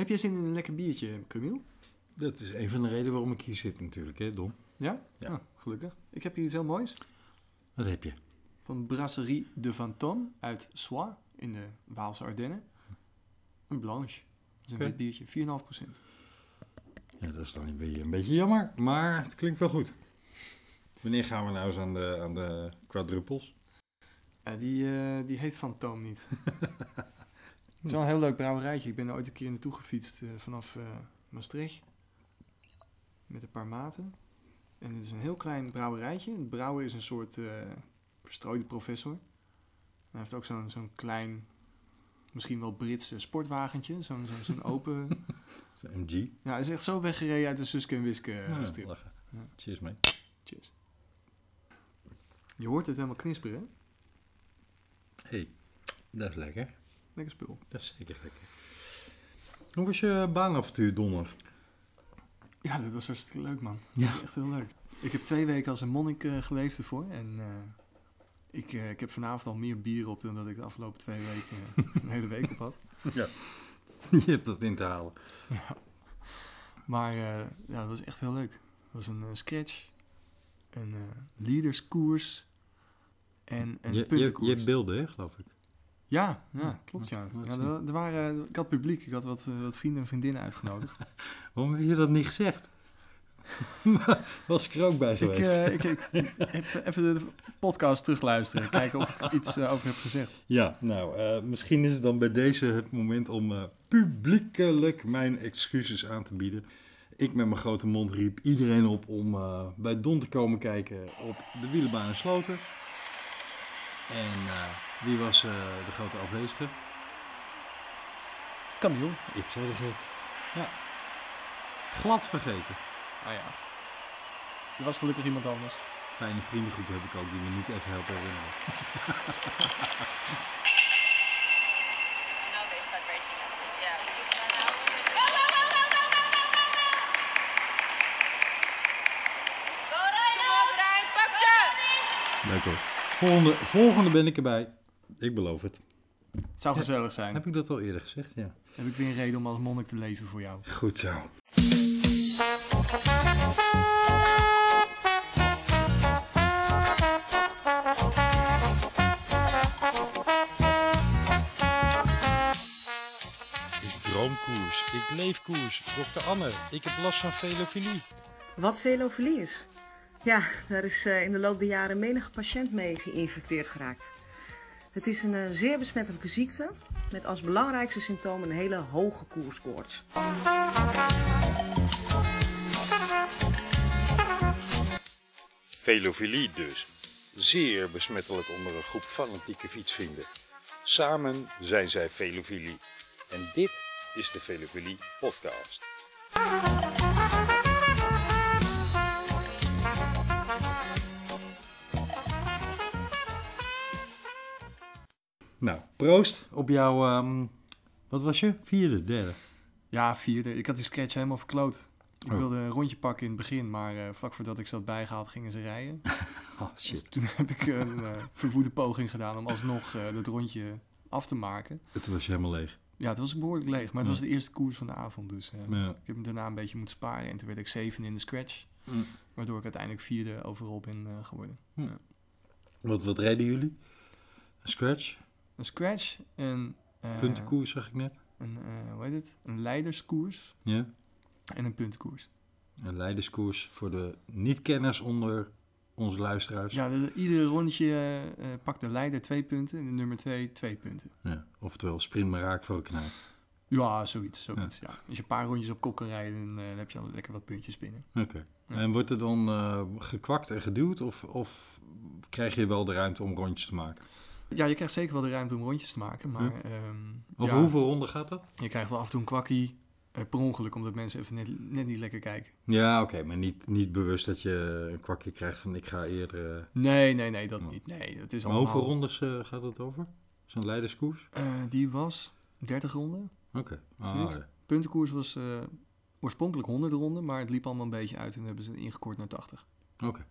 Heb jij zin in een lekker biertje, Camille? Dat is een van de redenen waarom ik hier zit natuurlijk, hè Don? Ja? Ja. Ah, gelukkig. Ik heb hier iets heel moois. Wat heb je? Van Brasserie de Vanton uit Sois in de Waalse Ardennen. Een blanche. Dat is een Oké. wit biertje, 4,5%. Ja, dat is dan weer een beetje jammer, maar het klinkt wel goed. Wanneer gaan we nou eens aan de, aan de die, eh, die heet Fantoom niet. Het is wel een heel leuk brouwerijtje. Ik ben er ooit een keer naartoe gefietst eh, vanaf eh, Maastricht. Met een paar maten. En het is een heel klein brouwerijtje. Het brouwer is een soort eh, verstrooide professor. Hij heeft ook zo'n zo'n klein, misschien wel Brits eh, sportwagentje. Zo'n zo'n zo'n open... Een MG. Ja, hij is echt zo weggereden uit de Suske en Wiske Nou, strip. lachen. Ja. Cheers, mee. Cheers. Je hoort het helemaal knisperen, hè? hey, dat is lekker. Lekker spul. Dat is zeker lekker. Hoe was je baanavontuur donderdag? Ja, dat was hartstikke leuk, man. Ja. Echt heel leuk. Ik heb twee weken als een monnik eh, geleefd ervoor. En eh, ik, eh, ik heb vanavond al meer bier op dan dat ik de afgelopen twee weken een hele week op had. Je hebt dat in te halen. Maar eh, ja, dat was echt heel leuk. Het was een scratch, een eh, leaderskoers en een Je, je, puntenkoers. je hebt beelden, hè, geloof ik. Ja, ja, klopt ja. er, er waren, ik had publiek, ik had wat, eh, wat vrienden en vriendinnen uitgenodigd. Waarom heb je dat niet gezegd? Was ik er ook bij ik, geweest. eh, ik, ik, even, de podcast terugluisteren, kijken of ik iets eh, over heb gezegd. Ja, nou, eh, misschien is het dan bij deze het moment om eh, publiekelijk mijn excuses aan te bieden. Ik met mijn grote mond riep iedereen op om eh, bij Don te komen kijken op de wielenbaan in Sloten. En eh, wie was eh, de grote afwezige? Camille. Ik zei de gek. Ja. Glad vergeten. Ah ja. Er was gelukkig iemand anders. Fijne vriendengroep heb ik ook die me niet even helpen herinneren. Leuk hoor. Volgende, volgende ben ik erbij. Ik beloof het. Het zou gezellig zijn. Heb ik dat al eerder gezegd? Ja. Heb ik weer een reden om als monnik te leven voor jou. Goed zo. Ik droom koers. Ik leef koers. Dokter Anne, ik heb last van velofilie. Wat velofilie is? Ja, daar is eh, in de loop der jaren menige patiënt mee geïnfecteerd geraakt. Het is een eh, zeer besmettelijke ziekte met als belangrijkste symptoom een hele hoge koerskoorts. Velofilie dus. Zeer besmettelijk onder een groep fanatieke fietsvrienden. Samen zijn zij Velofilie. En dit is de Velofilie podcast. Nou, proost op jouw, ehm, wat was je? Vierde, derde. Ja, vierde. Ik had die sketch helemaal verkloot. Ik Oh. wilde een rondje pakken in het begin, maar eh, vlak voordat ik ze had bijgehaald gingen ze rijden. Oh, Dus shit. toen heb ik een eh, verwoede poging gedaan om alsnog eh, dat rondje af te maken. Het was helemaal leeg. Ja, het was behoorlijk leeg, maar het Ja. was de eerste koers van de avond. Dus Ja. ik heb hem daarna een beetje moeten sparen. En toen werd ik zeven in de scratch, Mm. waardoor ik uiteindelijk vierde overal ben geworden. Wat, wat reden jullie? Een scratch? Een scratch, een... eh, Puntenkoers zag ik net. Een, eh, hoe heet het? Een leiderskoers Ja. en een puntenkoers. Een leiderskoers voor de niet-kenners onder onze luisteraars. Ja, dus iedere rondje eh, pakt de leider twee punten en de nummer twee twee punten. Ja, Oftewel, sprint maar raak voor een knijp. Ja, zoiets. zoiets ja. Als je een paar rondjes op kop kan rijden, dan, heb je al lekker wat puntjes binnen. Oké. Ja. En wordt er dan gekwakt en geduwd? Of, of krijg je wel de ruimte om rondjes te maken? Ja, je krijgt zeker wel de ruimte om rondjes te maken, maar ehm, Over ja, hoeveel ronden gaat dat? je krijgt wel af en toe een kwakkie eh, per ongeluk, omdat mensen even net, net niet lekker kijken. Ja, oké. maar niet, niet bewust dat je een kwakje krijgt van ik ga eerder... eh, Nee, nee, nee, dat niet. Nee, dat is Maar allemaal... hoeveel rondes eh, gaat het over? Zo'n leiderskoers? Die was 30 ronden. Oké. Ah, Zoiets. ja. Puntenkoers was oorspronkelijk 100 ronden, maar het liep allemaal een beetje uit en hebben ze ingekort naar 80. Oké.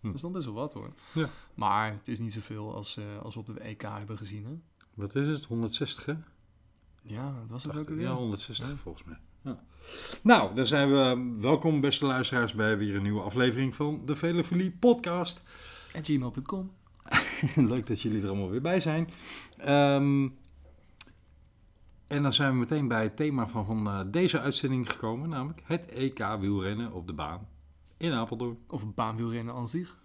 Hm. Dat is dan best wel wat hoor. Ja. Maar het is niet zoveel als, eh, als we op de EK hebben gezien. Hè? Wat is het? 160 hè? Ja, wat was het ook 80, alweer? ja, 160 volgens mij. Ja. Nou, dan zijn we welkom beste luisteraars bij weer een nieuwe aflevering van de Velefilie podcast. En gmail.com. Leuk dat jullie er allemaal weer bij zijn. Ehm, en dan zijn we meteen bij het thema van, van eh, deze uitzending gekomen, namelijk het EK wielrennen op de baan in Apeldoorn. Of baanwielrennen aan zich.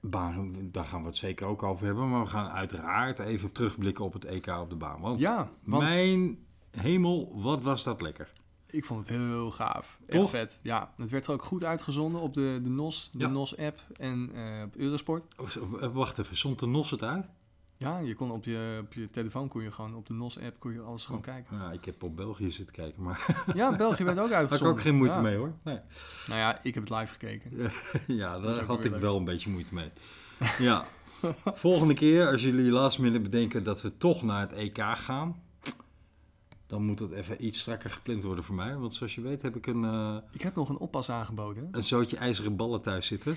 Baan, daar gaan we het zeker ook over hebben, maar we gaan uiteraard even terugblikken op het EK op de baan. Want Ja, want mijn hemel, wat was dat lekker. ik vond het heel gaaf. Echt Toch? vet. Ja, het werd er ook goed uitgezonden op de, de NOS, de Ja. NOS-app en eh, op Eurosport. Oh, eh, Wacht even, zond de NOS het uit? Ja, je kon op je, op je telefoon kon je gewoon op de NOS-app kon je alles gewoon kijken. Ja, ik heb op België zitten kijken, maar Ja, België werd ook daar had ik uitgezonden. ook geen moeite Ja. mee hoor. Nee. Nou ja, ik heb het live gekeken. Ja, daar had ik leuk. wel een beetje moeite mee. Ja. Volgende keer, als jullie last minute bedenken dat we toch naar het EK gaan, dan moet dat even iets strakker gepland worden voor mij. Want zoals je weet heb ik een, eh, Ik heb nog een oppas aangeboden. een zootje ijzeren ballen thuis zitten.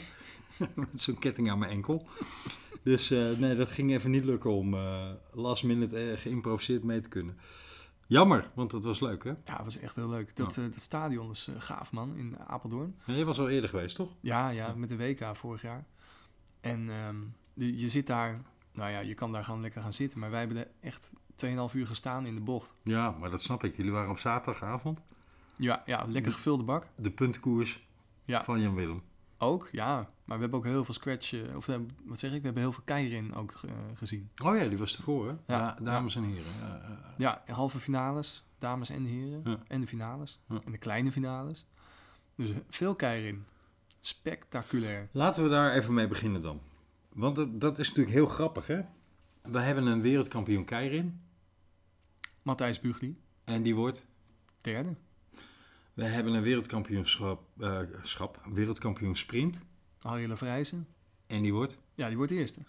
Met zo'n ketting aan mijn enkel. Dus eh, nee, dat ging even niet lukken om eh, last minute eh, geïmproviseerd mee te kunnen. Jammer, want dat was leuk hè? Ja, het was echt heel leuk. Dat, dat stadion is gaaf, man, in Apeldoorn. Ja, je was al eerder geweest, toch? Ja, ja, met de WK vorig jaar. En ehm, je, je zit daar, nou ja, je kan daar gewoon lekker gaan zitten. Maar wij hebben er echt 2,5 uur gestaan in de bocht. Ja, maar dat snap ik. Jullie waren op zaterdagavond. Ja, ja lekker gevulde bak. De puntenkoers Ja. van Jan Willem. Ook, ja. Maar we hebben ook heel veel scratch, eh, of eh, wat zeg ik, we hebben heel veel keirin ook eh, gezien. Oh ja, die was ervoor, hè? Ja, Da- dames en heren. Ja, halve finales, dames en heren. Ja. En de finales. Ja. En de kleine finales. Dus veel keirin. Spectaculair. Laten we daar even mee beginnen dan. Want dat, dat is natuurlijk heel grappig, hè? We hebben een wereldkampioen Keirin. Matthijs Bugli, En die wordt... derde. We hebben een wereldkampioenschap... schap, wereldkampioen sprint. Harry Lavrijzen. En die wordt Ja, die wordt eerste.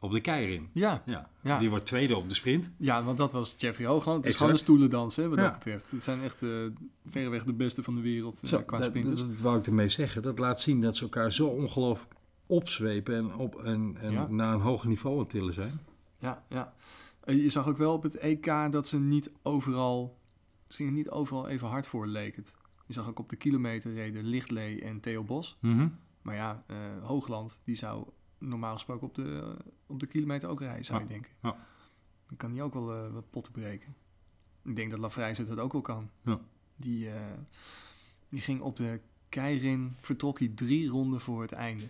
op de Keirin. Ja, Ja. Ja. Die wordt tweede op de sprint. ja want dat was Jeffrey Hoogland. Het is Exact. gewoon een stoelendans, hè, wat Ja. dat betreft. Het zijn echt eh, verreweg de beste van de wereld eh, Zo, qua dat, sprinters. dat, dat wou ik ermee zeggen. Dat laat zien dat ze elkaar zo ongelooflijk opzwepen en, op, en, en Ja. naar een hoger niveau aan tillen zijn. Ja, ja. Eh, Je zag ook wel op het EK dat ze niet overal, ze niet overal even hard voor, leek het. Je zag ook op de kilometer reden Lichtlee en Theo Bos. Maar ja, eh, Hoogland, die zou normaal gesproken op de, op de kilometer ook rijden, zou Ja, je denken. ja. Dan kan hij ook wel eh, wat potten breken. Ik denk dat Lafrijze dat ook wel kan. Ja. Die, eh, die ging op de Keirin, vertrok hij drie ronden voor het einde.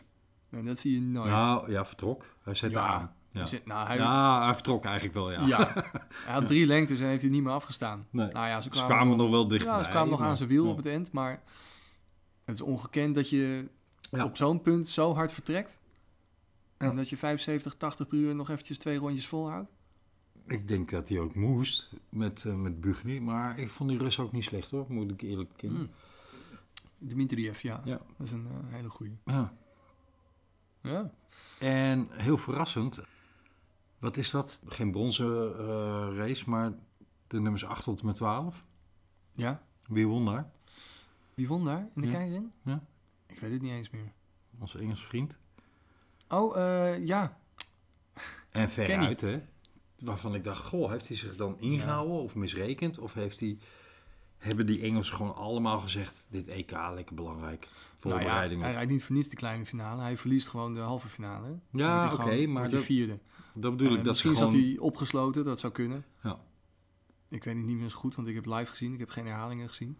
En dat zie je nooit. Nou, ja, vertrok. Hij zette aan. Ja. Nou, hij, ja, hij vertrok eigenlijk wel, ja. ja. hij had drie lengtes en heeft hij niet meer afgestaan. Nee. Nou ja, ze Ze kwamen, nog, nog wel dichtbij. ja, ze kwamen nog aan zijn wiel op het eind, maar het is ongekend dat je Ja. op zo'n punt zo hard vertrekt. Ja. En dat je 75, 80 per uur nog eventjes twee rondjes volhoudt. Ik denk dat hij ook moest met, eh met Bugni. Maar ik vond die Rus ook niet slecht hoor, moet ik eerlijk bekennen. Mm. Dimitriev, ja. Ja. Dat is een eh, hele goeie. Ja. Ja. En heel verrassend, wat is dat? Geen bronzen eh, race, maar de nummers 8 tot en met 12. ja. Wie won daar? Wie won daar in de Ja. keirin? Ja. Ik weet het niet eens meer. Onze Engelse vriend. Oh, eh, ja. En veruit, hè? Waarvan ik dacht, goh, heeft hij zich dan ingehouden of misrekend? Of heeft hij, hebben die Engelsen gewoon allemaal gezegd, dit EK lekker belangrijk, Nou ja, voorbereidingen. hij rijdt niet voor niets de kleine finale. Hij verliest gewoon de halve finale. Ja, oké, maar dat- vierde. dat bedoel ik, Eh, dat misschien gewoon... zat hij opgesloten, dat zou kunnen. Ja. Ik weet het niet meer zo goed, want ik heb live gezien. Ik heb geen herhalingen gezien.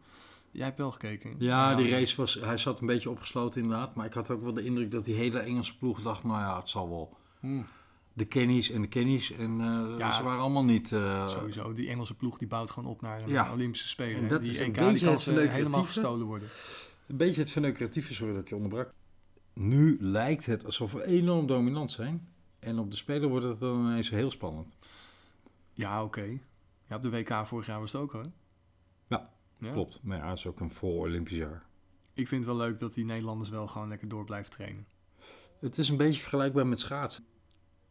Jij hebt wel gekeken. Ja, die race was, hij zat een beetje opgesloten inderdaad. Maar ik had ook wel de indruk dat die hele Engelse ploeg dacht, nou ja, het zal wel. Hmm. De Kennys en de Kennys. En eh, Ja, ze waren allemaal niet... eh, Sowieso, die Engelse ploeg die bouwt gewoon op naar een Ja. Olympische Spelen. En dat die is een beetje het ze verneukeratieve. helemaal gestolen worden. Een beetje het verneukeratieve, sorry dat ik je onderbrak. Nu lijkt het alsof we enorm dominant zijn. En op de Spelen wordt het dan ineens heel spannend. Ja, oké. Ja, op de WK vorig jaar was het ook hoor. Ja. Klopt. Maar ja, het is ook een voor Olympisch jaar. Ik vind het wel leuk dat die Nederlanders wel gewoon lekker door blijven trainen. Het is een beetje vergelijkbaar met schaatsen.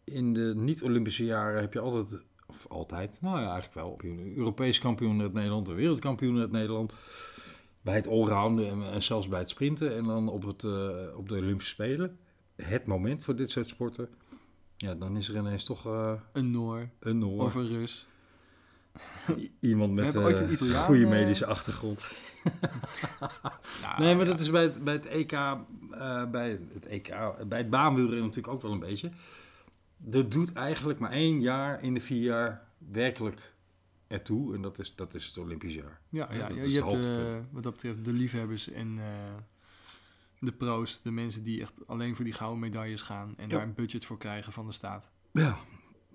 In de niet-Olympische jaren heb je altijd, of altijd, nou ja, eigenlijk wel, een Europees kampioen uit Nederland, een wereldkampioen uit Nederland. Bij het allrounden en, en zelfs bij het sprinten. En dan op, het, eh, op de Olympische Spelen, het moment voor dit soort sporten. Ja, dan is er ineens toch eh, Een Noor een Noor. of een Rus. Iemand met ooit een goede eh, medische achtergrond. Nou, nee, maar ja. dat is bij het, bij het EK, eh, bij het EK, bij het baanwielrennen natuurlijk ook wel een beetje. Dat doet eigenlijk maar één jaar in de vier jaar werkelijk ertoe. En dat is, dat is het Olympisch jaar. Ja, Ja, ja, dat je, is je het hebt eh, wat dat betreft de liefhebbers en eh, de pro's, de mensen die echt alleen voor die gouden medailles gaan en Ja. daar een budget voor krijgen van de staat. Ja.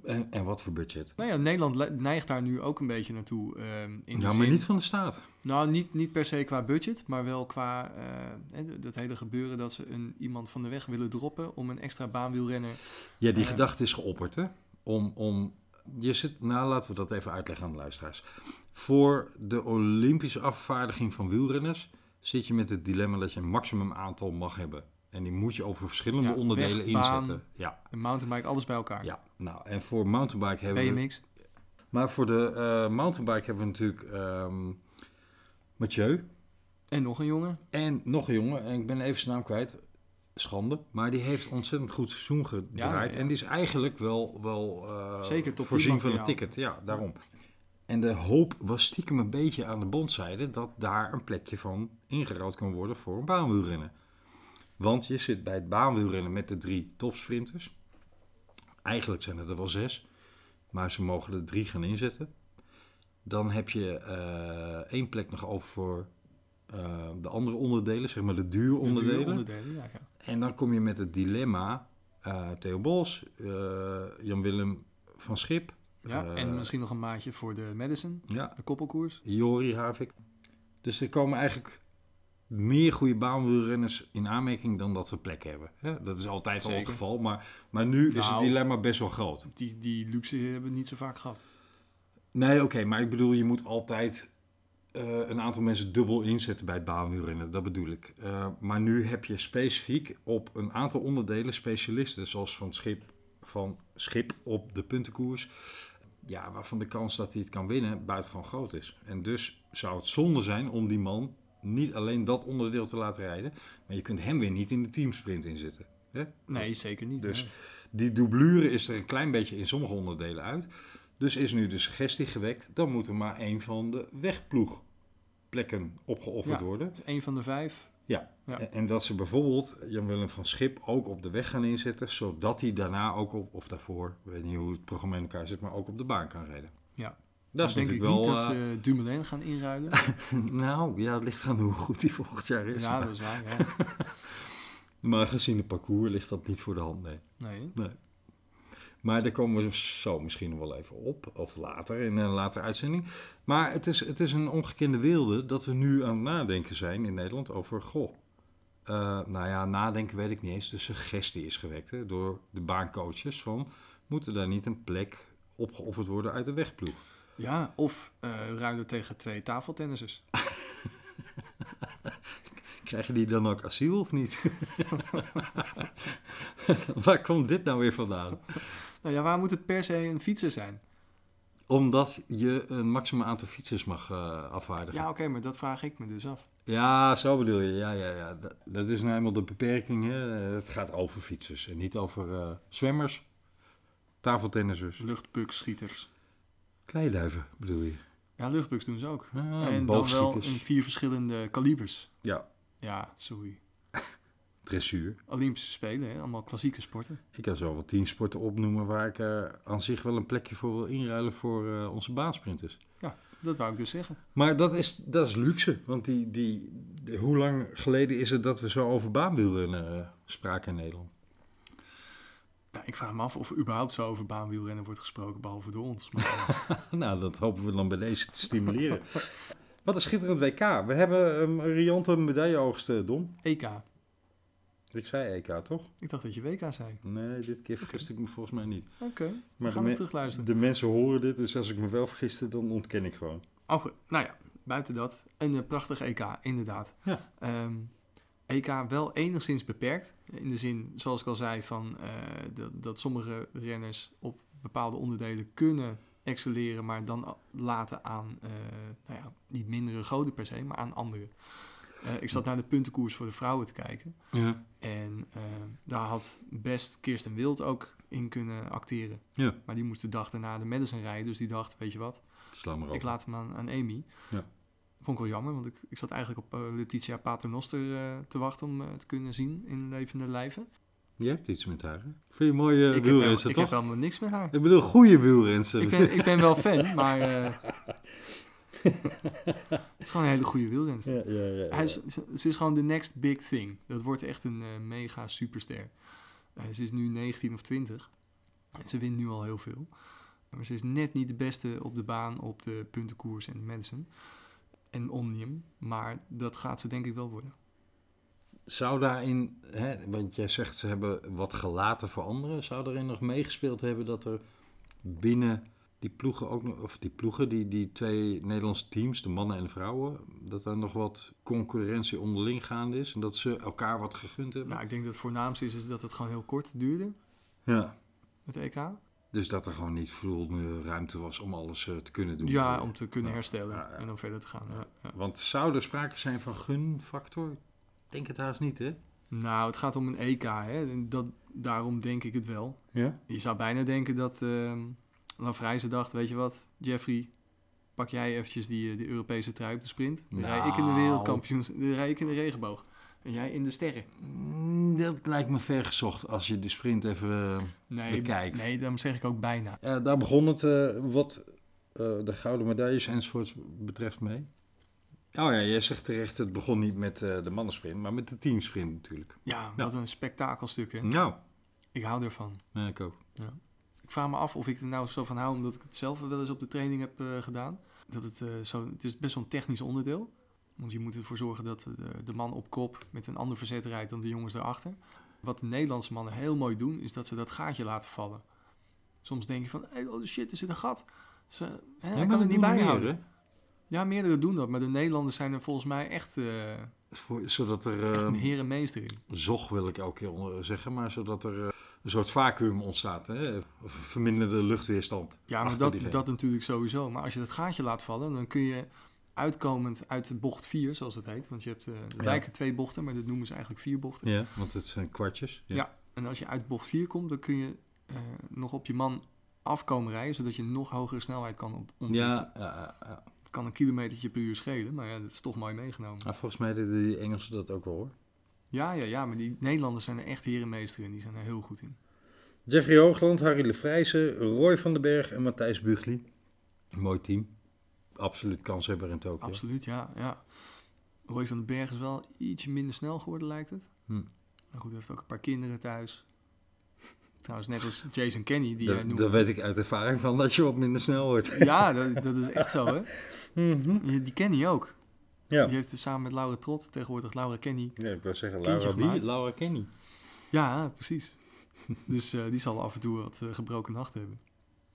En, en wat voor budget? Nou ja, Nederland neigt daar nu ook een beetje naartoe. ehm, in Ja, maar zin- niet van de staat. Nou, niet, niet per se qua budget, maar wel qua eh, dat hele gebeuren dat ze een, iemand van de weg willen droppen om een extra baanwielrenner. Ja, die Eh. gedachte is geopperd, hè? Om, om, je zit, nou, laten we dat even uitleggen aan de luisteraars. Voor de Olympische afvaardiging van wielrenners zit je met het dilemma dat je een maximum aantal mag hebben. En die moet je over verschillende Ja, onderdelen weg, baan. inzetten. Ja, Een mountainbike, alles bij elkaar. ja, nou, en voor mountainbike hebben we... BMX. Maar voor de eh, mountainbike hebben we natuurlijk ehm Mathieu. En nog een jongen. En nog een jongen, en ik ben even zijn naam kwijt. Schande. Maar die heeft ontzettend goed seizoen gedraaid. Ja, ja. En die is eigenlijk wel, wel eh, Zeker top voorzien 10 van een ticket. Ja, daarom. En de hoop was stiekem een beetje aan de bondzijde dat daar een plekje van ingeruild kan worden voor een baanwielrennen. Want je zit bij het baanwielrennen met de drie topsprinters. Eigenlijk zijn het er wel zes, maar ze mogen er drie gaan inzetten. Dan heb je eh, één plek nog over voor eh, de andere onderdelen, zeg maar de De duuronderdelen. duuronderdelen, ja, ja. En dan kom je met het dilemma eh, Theo Bos, Jan-Willem van Schip, ja. En misschien nog een maatje voor de Madison, ja, de koppelkoers. Jori Havik. Dus er komen eigenlijk meer goede baanwielrenners in aanmerking dan dat we plek hebben. Hè? Dat is altijd al het geval, maar, maar nu is het Nou. dilemma best wel groot. Die, die luxe hebben we niet zo vaak gehad. Nee, oké, maar ik bedoel, je moet altijd eh, een aantal mensen dubbel inzetten bij het baanwielrennen. Dat bedoel ik. Eh, maar nu heb je specifiek op een aantal onderdelen specialisten, zoals van Schip, van Schip op de puntenkoers. Ja, waarvan de kans dat hij het kan winnen buitengewoon groot is. En dus zou het zonde zijn om die man niet alleen dat onderdeel te laten rijden, maar je kunt hem weer niet in de teamsprint inzetten. Hè? Nee, zeker niet. Dus nee. die doublure is er een klein beetje in sommige onderdelen uit. Dus is nu de suggestie gewekt, dan moet er maar één van de wegploegplekken opgeofferd Ja. worden. Dus één van de vijf. Ja. Ja. En- dat ze bijvoorbeeld Jan-Willem van Schip ook op de weg gaan inzetten, zodat hij daarna ook op, of daarvoor, ik weet niet hoe het programma in elkaar zit, maar ook op de baan kan rijden. Ja. Dat is denk ik wel... niet dat eh, ze Dumoulin gaan inruilen. nou, ja, het ligt aan hoe goed hij volgend jaar is. ja, maar, dat is waar. Ja. maar gezien het parcours ligt dat niet voor de hand, nee. Nee. Nee. Maar daar komen we zo misschien wel even op, of later, in een latere uitzending. Maar het is, het is een ongekende wilde dat we nu aan het nadenken zijn in Nederland over, goh, eh, nou ja, nadenken weet ik niet eens. De suggestie is gewekt hè, door de baancoaches van, moet er daar niet een plek opgeofferd worden uit de wegploeg? Ja, of eh ruilen tegen twee tafeltennissers. Krijgen die dan ook asiel of niet? Waar komt dit nou weer vandaan? Nou ja, waar moet het per se een fietser zijn? Omdat je een maximum aantal fietsers mag afvaardigen. Ja, oké, maar dat vraag ik me dus af. Ja, zo bedoel je. Ja, ja, ja. Dat, dat is nou eenmaal de beperking. Hè. Het gaat over fietsers en niet over eh, zwemmers, tafeltennissers, Luchtbukschieters. Kleiduiven bedoel je. Ja, luchtbuks doen ze ook. Ah, en dan wel in vier verschillende kalibers. Ja, Ja, sorry. dressuur. Olympische Spelen, hè? allemaal klassieke sporten. Ik kan zo wel tien sporten opnoemen waar ik eh, aan zich wel een plekje voor wil inruilen voor eh, onze baansprinters. Ja, dat wou ik dus zeggen. Maar dat is, dat is luxe. Want die, die, die- hoe lang geleden is het dat we zo over baanwielrennen eh, spraken in Nederland? Ja, ik vraag me af of er überhaupt zo over baanwielrennen wordt gesproken, behalve door ons. Maar, Nou, dat hopen we dan bij deze te stimuleren. Wat een schitterend WK. We hebben een riante medailleoogst, eh, Dom. EK. Ik zei EK, toch? Ik dacht dat je WK zei. Nee, dit keer vergiste ik me volgens mij niet. Oké, we Maar gaan het me- terugluisteren. de mensen horen dit, dus als ik me wel vergiste, dan ontken ik gewoon. Oh, goed. nou ja, buiten dat. Een eh, prachtig EK, inderdaad. Ja. Ehm, EK wel enigszins beperkt. In de zin, zoals ik al zei, van, eh, dat, dat sommige renners op bepaalde onderdelen kunnen excelleren, maar dan laten aan, eh, nou ja, niet mindere goden per se, maar aan anderen. Eh, ik zat naar de puntenkoers voor de vrouwen te kijken. Ja. En daar had best Kirsten Wild ook in kunnen acteren. Ja. Maar die moest de dag daarna de Madison rijden. Dus die dacht, weet je wat, Sla maar. Ik laat hem aan, aan Amy. Ja. Vond ik wel jammer, want ik, ik zat eigenlijk op eh, Letitia Paternoster eh, te wachten om eh, te kunnen zien in levende lijven. Je hebt iets met haar, hè? Vind je mooie ik heb, wielrenster, helemaal- ik heb toch? helemaal niks met haar. Ik bedoel, goede wielrenster. Ik ben, ik ben wel fan, maar het is gewoon een hele goede wielrenster. Ja, ja, ja. Hij is, ze is gewoon de next big thing. Dat wordt echt een mega superster. Ze is nu 19 of 20. En ze wint nu al heel veel. Maar ze is net niet de beste op de baan, op de puntenkoers en de mensen. En Omnium. Maar dat gaat ze denk ik wel worden. Zou daarin, hè, want jij zegt ze hebben wat gelaten voor anderen. Zou daarin nog meegespeeld hebben dat er binnen die ploegen ook nog, of die ploegen, die, die twee Nederlandse teams, de mannen en de vrouwen, dat er nog wat concurrentie onderling gaande is en dat ze elkaar wat gegund hebben? Nou, ik denk dat het voornaamste is, is dat het gewoon heel kort duurde, Ja. het EK. Dus dat er gewoon niet voldoende ruimte was om alles eh, te kunnen doen. Ja, om te kunnen herstellen Ja, ja. en dan verder te gaan. Ja, ja. Want zou er sprake zijn van gunfactor? Ik denk het haast niet, hè? Nou, het gaat om een EK, hè. Dat, daarom denk ik het wel. Ja? Je zou bijna denken dat ehm Lavrijze dacht, weet je wat, Jeffrey, pak jij eventjes die, eh, die Europese trui op de sprint. Dan rij ik in de Nou. wereldkampioens, dan rij ik in de regenboog. En jij in de sterren. Mm, Dat lijkt me ver gezocht als je de sprint even... eh, Nee, Bekijkt. nee, daarom zeg ik ook bijna. Ja, daar begon het eh, wat eh, de gouden medailles enzovoorts betreft mee. Oh ja, jij zegt terecht, het begon niet met de mannensprint, maar met de teamsprint natuurlijk. Ja, Ja. wat een spektakelstuk, hè. Nou, Ik hou ervan. ja, ik ook. Ik vraag me af of ik er nou zo van hou, omdat ik het zelf wel eens op de training heb gedaan. Dat het, zo, het is best wel een technisch onderdeel. Want je moet ervoor zorgen dat de, de man op kop met een ander verzet rijdt dan de jongens daarachter. Wat de Nederlandse mannen heel mooi doen, is dat ze dat gaatje laten vallen. Soms denk je van, hey, oh shit, er zit een gat. Ze, hè, hij kan het niet bijhouden. ja, meerdere doen dat, maar de Nederlanders zijn er volgens mij echt, Voor, zodat er, echt eh, een heer en meester in. zog wil ik elke keer zeggen, maar zodat er eh, een soort vacuüm ontstaat. Hè? Of verminderde luchtweerstand. Ja, maar dat, diegene. dat natuurlijk sowieso. Maar als je dat gaatje laat vallen, dan kun je uitkomend uit de bocht 4, zoals het heet. Want je hebt, eh er Ja. lijken twee bochten, maar dat noemen ze eigenlijk vier bochten. Ja, want het zijn kwartjes. Ja. Ja. En als je uit bocht 4 komt, dan kun je eh, nog op je man afkomen rijden, zodat je nog hogere snelheid kan ont- ontwikkelen. Ja, ja, ja, ja. Het kan een kilometertje per uur schelen, maar ja, dat is toch mooi meegenomen. Maar volgens mij deden die Engelsen dat ook wel hoor. Ja, ja, ja, maar die Nederlanders zijn er echt herenmeester in. Die zijn er heel goed in. Jeffrey Hoogland, Harry Lefrijzen, Roy van den Berg en Matthijs Bugli. Een mooi team. Absoluut kanshebber in Tokio. Absoluut, ja, ja. Roy van den Berg is wel ietsje minder snel geworden, lijkt het. Hm. Maar goed, hij heeft ook een paar kinderen thuis. Trouwens, net als Jason Kenny, die jij Daar, weet ik uit ervaring van dat je wat minder snel wordt. Ja, dat, dat is echt zo, hè. Die- Die Kenny ook. Ja. Die heeft dus samen met Laura Trot, tegenwoordig Laura Kenny. ja, ik wil zeggen Laura wie? Laura Kenny. Ja, precies. dus eh, die zal af en toe wat eh, gebroken nacht hebben.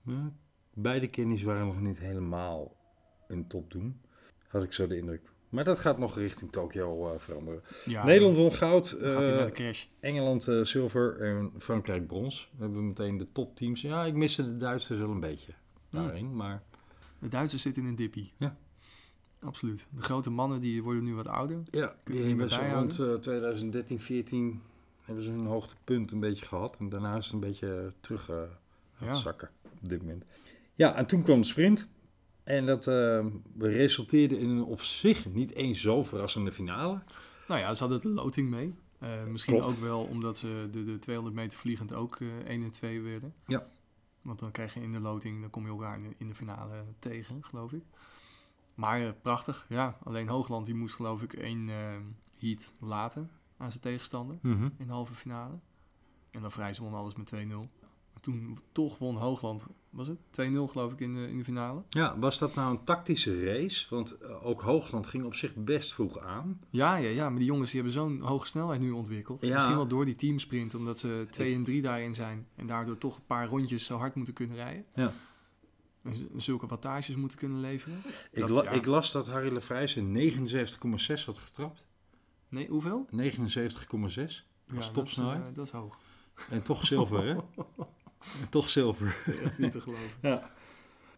Ja, beide Kennys waren nog niet helemaal in top doen. Had ik zo de indruk. Maar dat gaat nog richting Tokio eh, veranderen. Ja, Nederland won goud, crash. Engeland eh, zilver en Frankrijk brons. We hebben meteen de topteams. Ja, ik miste de Duitsers wel een beetje daarin. Maar De Duitsers zitten in een dippie. Ja. Absoluut. De grote mannen die worden nu wat ouder. ja, die hebben rond eh, 2013, 14 hebben ze hun hoogtepunt een beetje gehad. En daarna is het een beetje terug aan Ja. het zakken op dit moment. Ja, en toen kwam de sprint. En dat eh, resulteerde in een op zich niet eens zo verrassende finale. Nou ja, ze hadden de loting mee. Eh, misschien Klopt. ook wel omdat ze de, de 200 meter vliegend ook eh 1 en 2 werden. Ja. Want dan krijg je in de loting, dan kom je elkaar in de, in de finale tegen, geloof ik. Maar eh, prachtig, ja. Alleen Hoogland die moest geloof ik één eh, heat laten aan zijn tegenstander in de halve finale. En dan vrij ze won alles met 2-0. Maar toen toch won Hoogland, was het? 2-0 geloof ik in de, in de finale. Ja, was dat nou een tactische race? Want eh, ook Hoogland ging op zich best vroeg aan. Ja, ja, ja, maar die jongens die hebben zo'n hoge snelheid nu ontwikkeld. Ja. Misschien wel door die teamsprint, omdat ze 2 en 3 daarin zijn. En daardoor toch een paar rondjes zo hard moeten kunnen rijden. Ja. En zulke wattages moeten kunnen leveren. Ik, Dat- la- ja. ik las dat Harry Lefrijs een 79,6 had getrapt. Nee, hoeveel? 79,6. Ja, Als topsnelheid. Dat eh, dat is hoog. En toch zilver, hè? En toch zilver. Echt niet te geloven.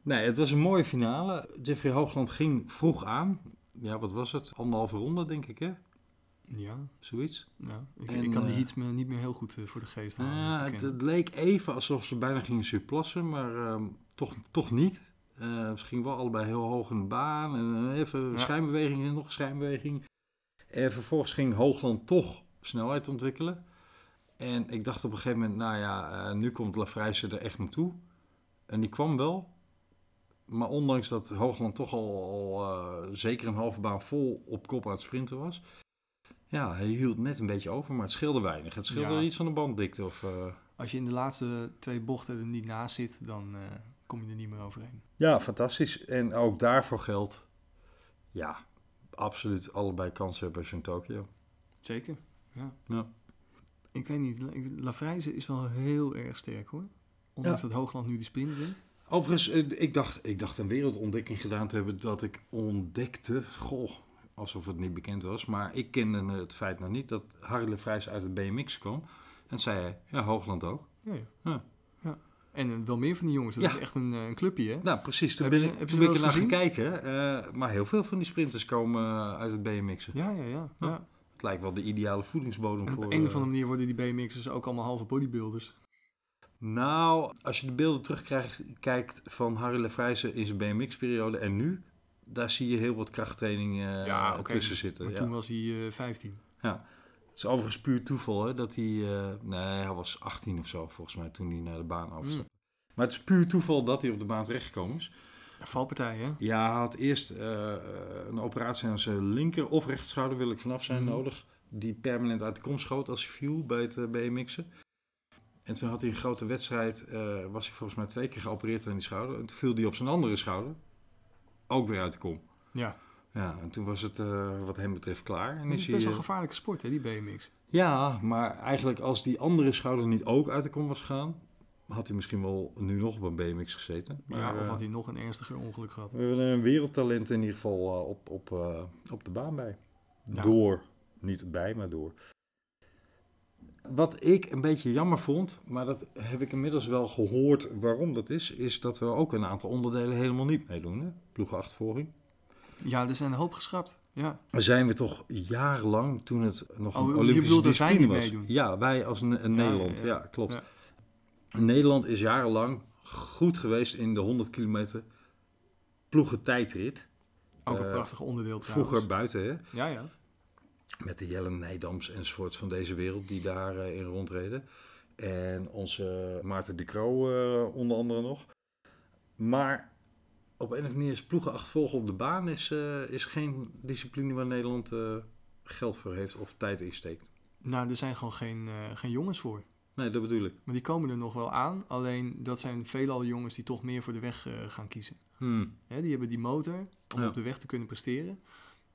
Nee, het was een mooie finale. Jeffrey Hoogland ging vroeg aan. Ja, wat was het? Anderhalve ronde, denk ik, hè? Ja, Zoiets. ja. Ik, En, ik kan die eh, heats me niet meer heel goed eh, voor de geest halen. Ja, het, leek even alsof ze bijna gingen surplassen, maar ehm, toch, toch niet. Eh, ze gingen wel allebei heel hoog in de baan. En even Ja. schijnbeweging en nog schijnbeweging. En vervolgens ging Hoogland toch snelheid ontwikkelen. En ik dacht op een gegeven moment, nou ja, eh, nu komt Lafrijse er echt naartoe. En die kwam wel. Maar ondanks dat Hoogland toch al, al eh, zeker een halve baan vol op kop aan het sprinten was. Ja, hij hield net een beetje over, maar het scheelde weinig. Het scheelde Ja. iets van de banddikte. Of, eh, Als je in de laatste twee bochten er niet naast zit, dan kom je er niet meer overheen. Ja, fantastisch. En ook daarvoor geldt, ja, absoluut allebei kansen in Tokio. Zeker, ja. Ja. Ik weet niet, La- Lafrijze is wel heel erg sterk hoor. Ondanks dat Hoogland nu de sprint wint. Overigens, eh, ik dacht, ik dacht een wereldontdekking gedaan te hebben dat ik ontdekte, goh, alsof het niet bekend was, maar ik kende het feit nog niet dat Harry Lefrijs uit het BMX kwam. En zei hij, ja, Hoogland ook. Ja, ja. Ja. ja. En eh, wel meer van die jongens. Dat Ja. is echt een, eh, een clubje hè. Nou, precies. Toen ben ze- ik, toen ben ik er naar gaan kijken. eh, maar heel veel van die sprinters komen uit het BMX'en. Ja, ja, ja. Ja. ja. Het lijkt wel de ideale voedingsbodem En op voor... een of eh, andere manier worden die BMX'ers ook allemaal halve bodybuilders. Nou, als je de beelden terugkrijgt, kijkt van Harry Lefrijzen in zijn BMX-periode en nu, daar zie je heel wat krachttraining eh, oké, tussen zitten. Maar ja. toen was hij eh 15. Ja. Het is overigens puur toeval hè, dat hij, eh, nee, hij was 18 of zo volgens mij toen hij naar de baan overstapte. Maar het is puur toeval dat hij op de baan terechtgekomen is. Valpartij hè. Ja, hij had eerst eh, een operatie aan zijn linker of rechterschouder, wil ik vanaf zijn, Mhm. nodig. Die permanent uit de kom schoot als hij viel bij het eh, BMX'en. En toen had hij een grote wedstrijd, eh, was hij volgens mij twee keer geopereerd aan die schouder. En toen viel hij op zijn andere schouder, ook weer uit de kom. Ja. Ja, en toen was het eh, wat hem betreft klaar. En Het is best wel eh, een gevaarlijke sport hè, die BMX. ja, maar eigenlijk als die andere schouder niet ook uit de kom was gegaan, had hij misschien wel nu nog op een BMX gezeten. Maar, ja, of eh, had hij nog een ernstiger ongeluk gehad. we hebben een wereldtalent in ieder geval eh, op, op, eh, op de baan bij. Ja. Door. Niet bij, maar door. Wat ik een beetje jammer vond, maar dat heb ik inmiddels wel gehoord waarom dat is, is dat we ook een aantal onderdelen helemaal niet meedoen. Hè? Ja, er zijn een hoop geschrapt. Ja. Zijn we toch jarenlang, toen het nog Oh, een Olympische discipline was. meedoen? Ja, wij als een, een Ja, Nederland. ja. klopt. Nederland is jarenlang goed geweest in de 100 kilometer ploegentijdrit. Ook een Eh, prachtig onderdeel trouwens. Vroeger buiten, hè? Ja, ja. Met de Jellen Nijdams enzovoorts van deze wereld die daarin in rondreden. En onze Maarten de Croo eh, onder andere nog. Maar op een of andere manier is ploegenachtervolgen op de baan is, eh, is geen discipline waar Nederland eh, geld voor heeft of tijd in steekt. Nou, er zijn gewoon geen, eh, geen jongens voor. Nee, dat bedoel ik. Maar die komen er nog wel aan. Alleen dat zijn veelal jongens die toch meer voor de weg eh, gaan kiezen. Hmm. Hè, die hebben die motor om Ja. op de weg te kunnen presteren.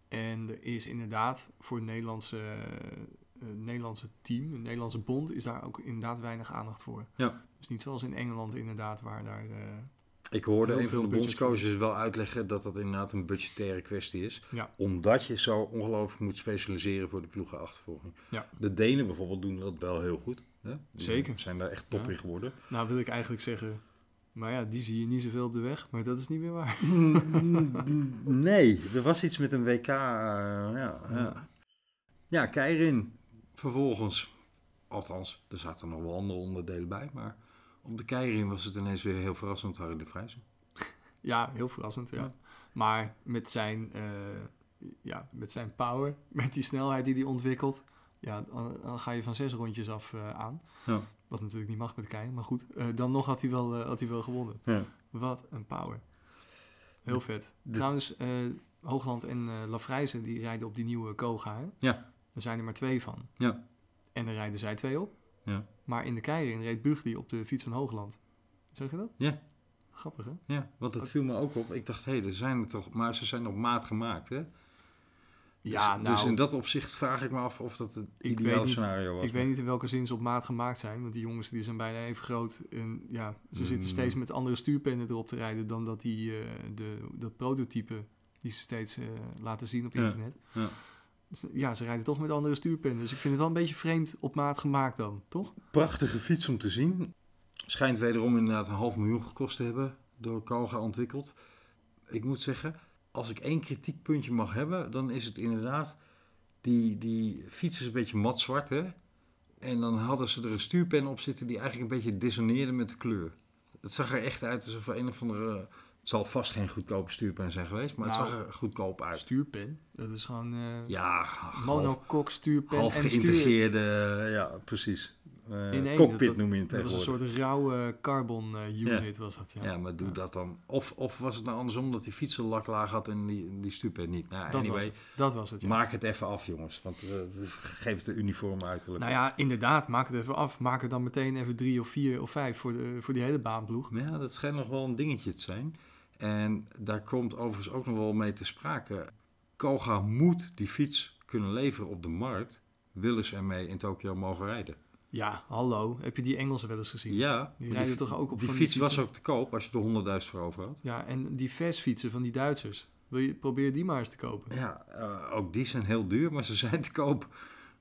En er is inderdaad voor het Nederlandse, eh, Nederlandse team, het Nederlandse bond, is daar ook inderdaad weinig aandacht voor. Ja. Dus niet zoals in Engeland inderdaad, waar daar... eh, Ik hoorde een van de bondscoaches wel uitleggen dat dat inderdaad een budgettaire kwestie is. Ja. Omdat je zo ongelooflijk moet specialiseren voor de ploegenachtervolging. Ja. De Denen bijvoorbeeld doen dat wel heel goed. Hè? Die Zeker. zijn daar echt top Ja. in geworden. nou wil ik eigenlijk zeggen, maar ja, die zie je niet zoveel op de weg. Maar dat is niet meer waar. nee, er was iets met een WK. eh, ja, ja. ja, Keirin. Vervolgens, althans, er zaten nog wel andere onderdelen bij. Maar op de Keirin was het ineens weer heel verrassend, Harry de Vrijzen. Ja, heel verrassend, ja. Ja. Maar met zijn, eh, ja, met zijn power, met die snelheid die hij ontwikkelt, ja, dan, ga je van zes rondjes af eh, aan. Ja. Wat natuurlijk niet mag met de kei, maar goed. eh, dan nog had hij wel, eh, had hij wel gewonnen. Ja. Wat een power. Heel vet. de- Trouwens, Hoogland en eh Lafrijze, die rijden op die nieuwe Koga. Hè? Ja. Er zijn er maar twee van. Ja. En daar rijden zij twee op. Ja. Maar in de keirin reed Bugli op de fiets van Hoogland. Zeg je dat? Ja. Grappig, hè? Ja, want dat viel me ook op. Ik dacht, hé, er zijn er toch... Maar ze zijn op maat gemaakt, hè? Ja, dus, nou, dus in dat opzicht vraag ik me af of dat het Ik ideale weet niet- scenario was. Ik weet niet in welke zin ze op maat gemaakt zijn. Want die jongens die zijn bijna even groot. En ja, ze zitten Mm. steeds met andere stuurpennen erop te rijden dan dat die eh, de, dat prototype die ze steeds eh, laten zien op internet. ja. Dus, ja, ze rijden toch met andere stuurpennen. Dus ik vind het wel een beetje vreemd op maat gemaakt dan, toch? Prachtige fiets om te zien. Schijnt wederom inderdaad een half miljoen gekost te hebben. Door Koga ontwikkeld. Ik moet zeggen, als ik één kritiekpuntje mag hebben, dan is het inderdaad... Die, die fiets is een beetje matzwart, hè? En dan hadden ze er een stuurpen op zitten die eigenlijk een beetje dissoneerde met de kleur. Het zag er echt uit alsof er een of andere Het zal vast geen goedkope stuurpen zijn geweest, maar het Nou, zag er goedkoop uit. Stuurpen, dat is gewoon eh Ja, monokok stuurpen half en stuur. geïntegreerde, ja, precies. Eh, In één, cockpit dat- noem je het Dat was een soort rauwe carbon eh, unit was dat, ja. Ja, maar doe dat dan. Of, of was het nou andersom dat die fiets een laklaag had en die, die stuurpen niet? Nou, dat anyway, was het. Dat was het, ja. maak het even af, jongens. Want eh, het geeft de uniform uiterlijk. Nou ja, inderdaad, maak het even af. Maak er dan meteen even drie of vier of vijf voor, de, voor die hele baanploeg. Ja, dat schijnt nog wel een dingetje te zijn. En daar komt overigens ook nog wel mee te sprake. Koga moet die fiets kunnen leveren op de markt. Willen ze ermee in Tokio mogen rijden? Ja, hallo. Heb je die Engelsen wel eens gezien? Ja, Die rijden toch ook op Die van die fiets was ook te koop als je er 100.000 voor over had. Ja, en die fietsen van die Duitsers. Wil je, probeer die maar eens te kopen. Ja, eh, ook die zijn heel duur, maar ze zijn te koop.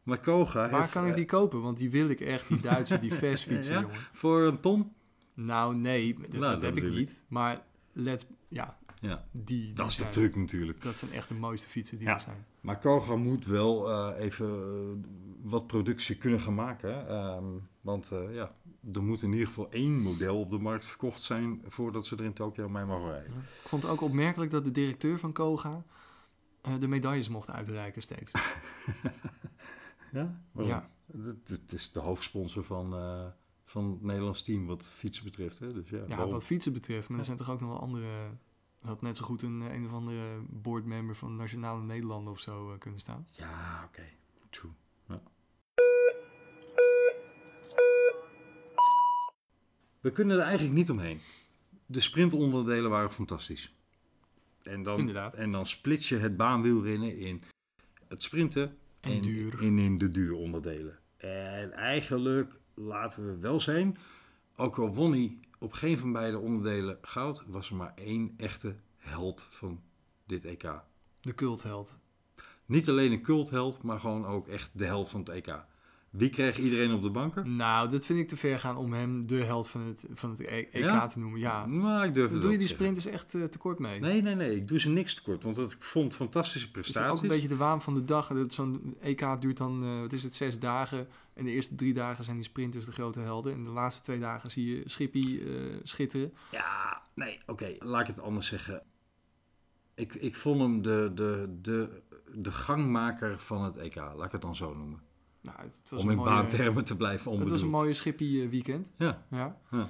Maar Koga Waar heeft, kan ik eh, die kopen? Want die wil ik echt, die Duitse, die fietsen, ja, jongen. voor een ton? Nou, nee, dat, Nou, dat heb ik niet. Maar let's, ja, Ja, die, die dat is de truc natuurlijk. Dat zijn echt de mooiste fietsen die Ja. er zijn. Maar Koga moet wel eh, even eh, wat productie kunnen gaan maken. Ehm, want eh, ja, er moet in ieder geval één model op de markt verkocht zijn voordat ze er in Tokio mee mogen rijden. Ik vond het ook opmerkelijk dat de directeur van Koga de medailles mocht uitreiken steeds. Ja? Waarom? Ja. Het, is de hoofdsponsor van, van het Nederlands team wat fietsen betreft. Hè? Dus ja, Ja, wat fietsen betreft. Maar er zijn toch ook nog wel andere... Had net zo goed een, een of andere boardmember van Nationale Nederlanden of zo eh, kunnen staan. Ja, oké. True. Ja. We kunnen er eigenlijk niet omheen. De sprintonderdelen waren fantastisch. En dan, Inderdaad. en dan split je het baanwielrennen in het sprinten En en, duur. en in de duuronderdelen. En eigenlijk, laten we wel zijn, ook al won hij op geen van beide onderdelen goud, was er maar één echte held van dit EK. De cultheld. Niet alleen een cultheld, maar gewoon ook echt de held van het EK. Wie kreeg iedereen op de banken? Nou, dat vind ik te ver gaan om hem de held van het, van het E- EK Ja? te noemen. Ja. Nou, ik durf het Doe je die sprinters echt eh, tekort mee? Nee, nee, nee. Ik doe ze niks tekort. Want het, ik vond fantastische Is dat prestaties. ook een beetje de waan van de dag? Dat Zo'n EK duurt dan, eh, wat is het, zes dagen. En de eerste drie dagen zijn die sprinters de grote helden. En de laatste twee dagen zie je Schippie eh, schitteren. Ja, nee, oké. Laat ik het anders zeggen. Ik, ik vond hem de, de, de, de gangmaker van het EK. Laat ik het dan zo noemen. Nou, het was Om een in mooie- baantermen te blijven Het onbedoeld. was een mooie Schippie eh, weekend. Ja, Ja. Ja.